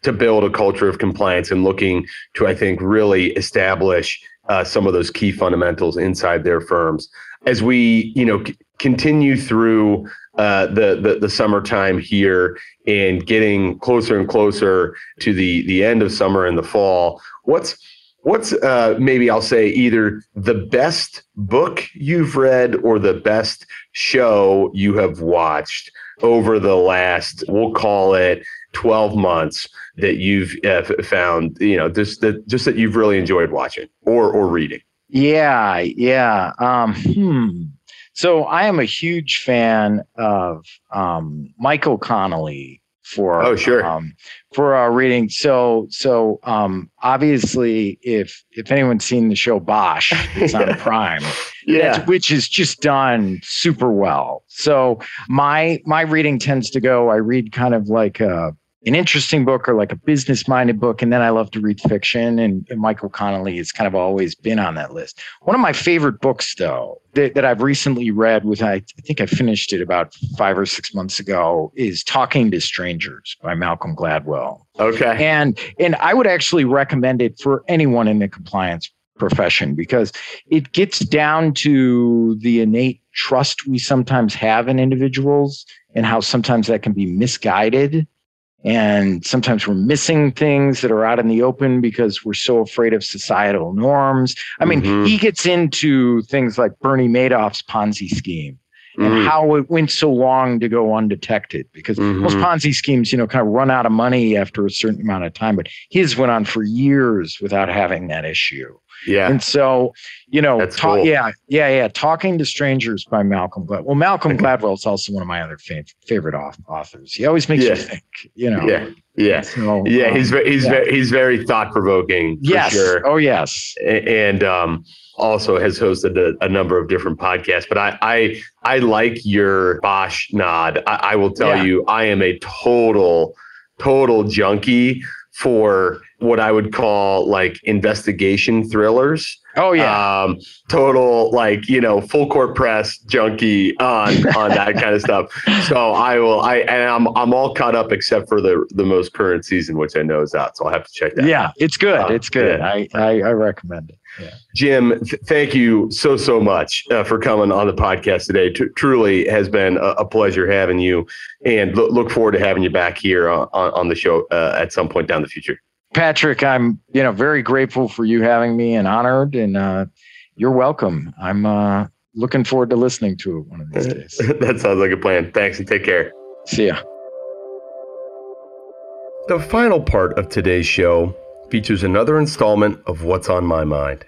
to build a culture of compliance and looking to i think really establish uh, some of those key fundamentals inside their firms as we you know c- continue through uh, the, the the summertime here and getting closer and closer to the the end of summer and the fall. What's what's uh, maybe I'll say either the best book you've read or the best show you have watched over the last we'll call it 12 months that you've uh, found you know just that just that you've really enjoyed watching or or reading yeah, yeah. Um, hmm. So I am a huge fan of um, Michael Connelly for oh sure um, for our reading. So so um, obviously, if if anyone's seen the show Bosch, it's on *laughs* Prime. yeah, which is just done super well. So my my reading tends to go. I read kind of like a an interesting book or like a business minded book. And then I love to read fiction. And, and, Michael Connelly has kind of always been on that list. One of my favorite books, though, that, that I've recently read with, I, I think I finished it about five or six months ago, is Talking to Strangers by Malcolm Gladwell. Okay. And, and I would actually recommend it for anyone in the compliance profession because it gets down to the innate trust we sometimes have in individuals and how sometimes that can be misguided and sometimes we're missing things that are out in the open because we're so afraid of societal norms. I mean, mm-hmm. he gets into things like Bernie Madoff's Ponzi scheme and mm. how it went so long to go undetected because mm-hmm. most Ponzi schemes, you know, kind of run out of money after a certain amount of time, but his went on for years without having that issue. Yeah. And so, you know, talk, cool. yeah, yeah, yeah. Talking to Strangers by Malcolm Gladwell. Well, Malcolm Gladwell is also one of my other fav- favorite authors. He always makes yeah. you think, you know. Yeah. Yeah. So, yeah. Um, he's very, he's yeah. very, he's very thought provoking. Yes. Sure. Oh, yes. And, um, also has hosted a, a, number of different podcasts, but I, I, I like your Bosch nod. I, I will tell yeah. you, I am a total, total junkie for what I would call like investigation thrillers. Oh yeah, um, total like you know full court press junkie on on that kind of stuff. *laughs* So I will I and I'm I'm all caught up except for the the most current season, which I know is out. So I'll have to check that. Yeah, out. it's good. Uh, it's good. Yeah. I, I, I recommend it. Yeah. Jim, th- thank you so so much uh, for coming on the podcast today. T- truly has been a, a, pleasure having you, and lo- look forward to having you back here on, on the show uh, at some point down the future. Patrick, I'm you know very grateful for you having me and honored, and uh, you're welcome. I'm uh, looking forward to listening to it one of these days. *laughs* that sounds like a plan. Thanks and take care. See ya. The final part of today's show features another installment of What's on My Mind.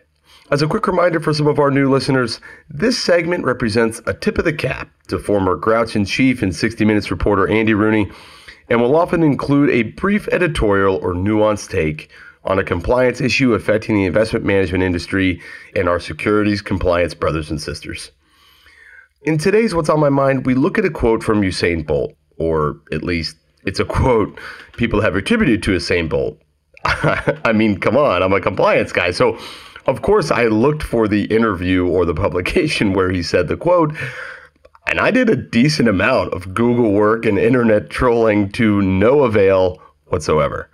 As a quick reminder for some of our new listeners, this segment represents a tip of the cap to former Grouch in Chief and 60 Minutes reporter Andy Rooney and will often include a brief editorial or nuanced take on a compliance issue affecting the investment management industry and our securities compliance brothers and sisters. In today's What's on My Mind, we look at a quote from Usain Bolt, or at least it's a quote people have attributed to Usain Bolt. *laughs* I mean, come on, I'm a compliance guy. So, of course, I looked for the interview or the *laughs* publication where he said the quote, and I did a decent amount of Google work and internet trolling to no avail whatsoever.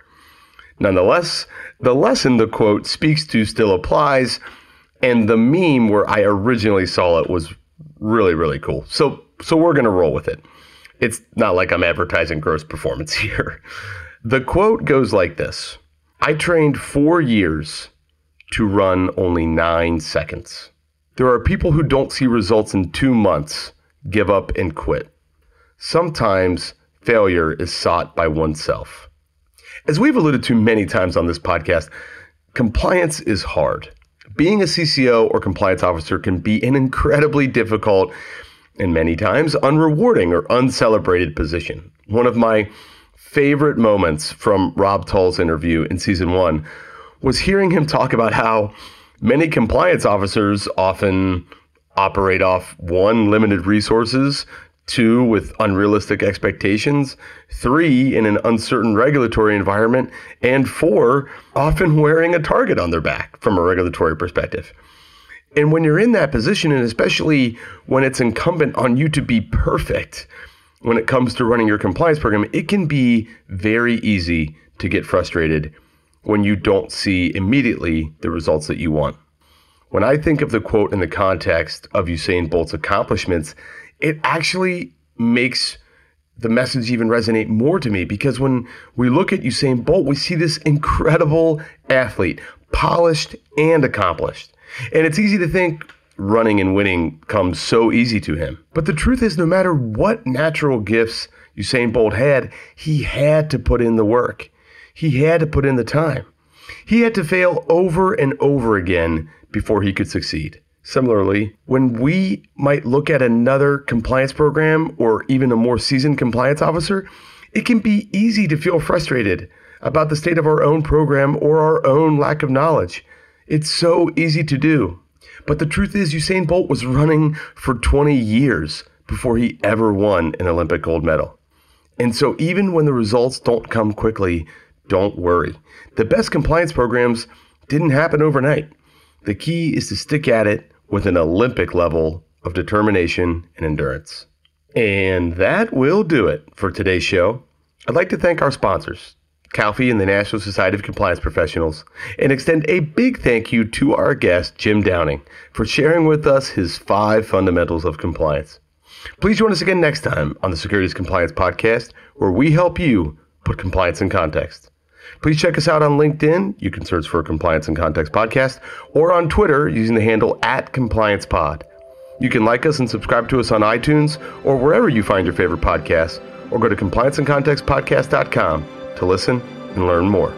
Nonetheless, the lesson the quote speaks to still applies, and the meme where I originally saw it was really, really cool. So, so we're going to roll with it. It's not like I'm advertising gross performance *laughs* here. The quote goes like this I trained four years to run only nine seconds. There are people who don't see results in two months, give up, and quit. Sometimes failure is sought by oneself. As we've alluded to many times on this podcast, compliance is hard. Being a CCO or compliance officer can be an incredibly difficult and many times unrewarding or uncelebrated position. One of my favorite moments from Rob Tull's interview in season one was hearing him talk about how many compliance officers often operate off one, limited resources, two, with unrealistic expectations, three, in an uncertain regulatory environment, and four, often wearing a target on their back from a regulatory perspective. And when you're in that position, and especially when it's incumbent on you to be perfect when it comes to running your compliance program, it can be very easy to get frustrated when you don't see immediately the results that you want. When I think of the quote in the context of Usain Bolt's accomplishments, it actually makes the message even resonate more to me because when we look at Usain Bolt, we see this incredible athlete, polished and accomplished. And it's easy to think running and winning comes so easy to him. But the truth is, no matter what natural gifts Usain Bolt had, he had to put in the work. He had to put in the time. He had to fail over and over again before he could succeed. Similarly, when we might look at another compliance program or even a more seasoned compliance officer, it can be easy to feel frustrated about the state of our own program or our own lack of knowledge. It's so easy to do. But the truth is, Usain Bolt was running for 20 years before he ever won an Olympic gold medal. And so, even when the results don't come quickly, don't worry. The best compliance programs didn't happen overnight. The key is to stick at it with an Olympic level of determination and endurance. And that will do it for today's show. I'd like to thank our sponsors, CALFE and the National Society of Compliance Professionals, and extend a big thank you to our guest, Jim Downing, for sharing with us his five fundamentals of compliance. Please join us again next time on the Securities Compliance Podcast, where we help you put compliance in context. Please check us out on LinkedIn. You can search for Compliance in Context Podcast or on Twitter using the handle at CompliancePod. You can like us and subscribe to us on iTunes or wherever you find your favorite podcasts, or go to complianceincontextpodcast.com to listen and learn more.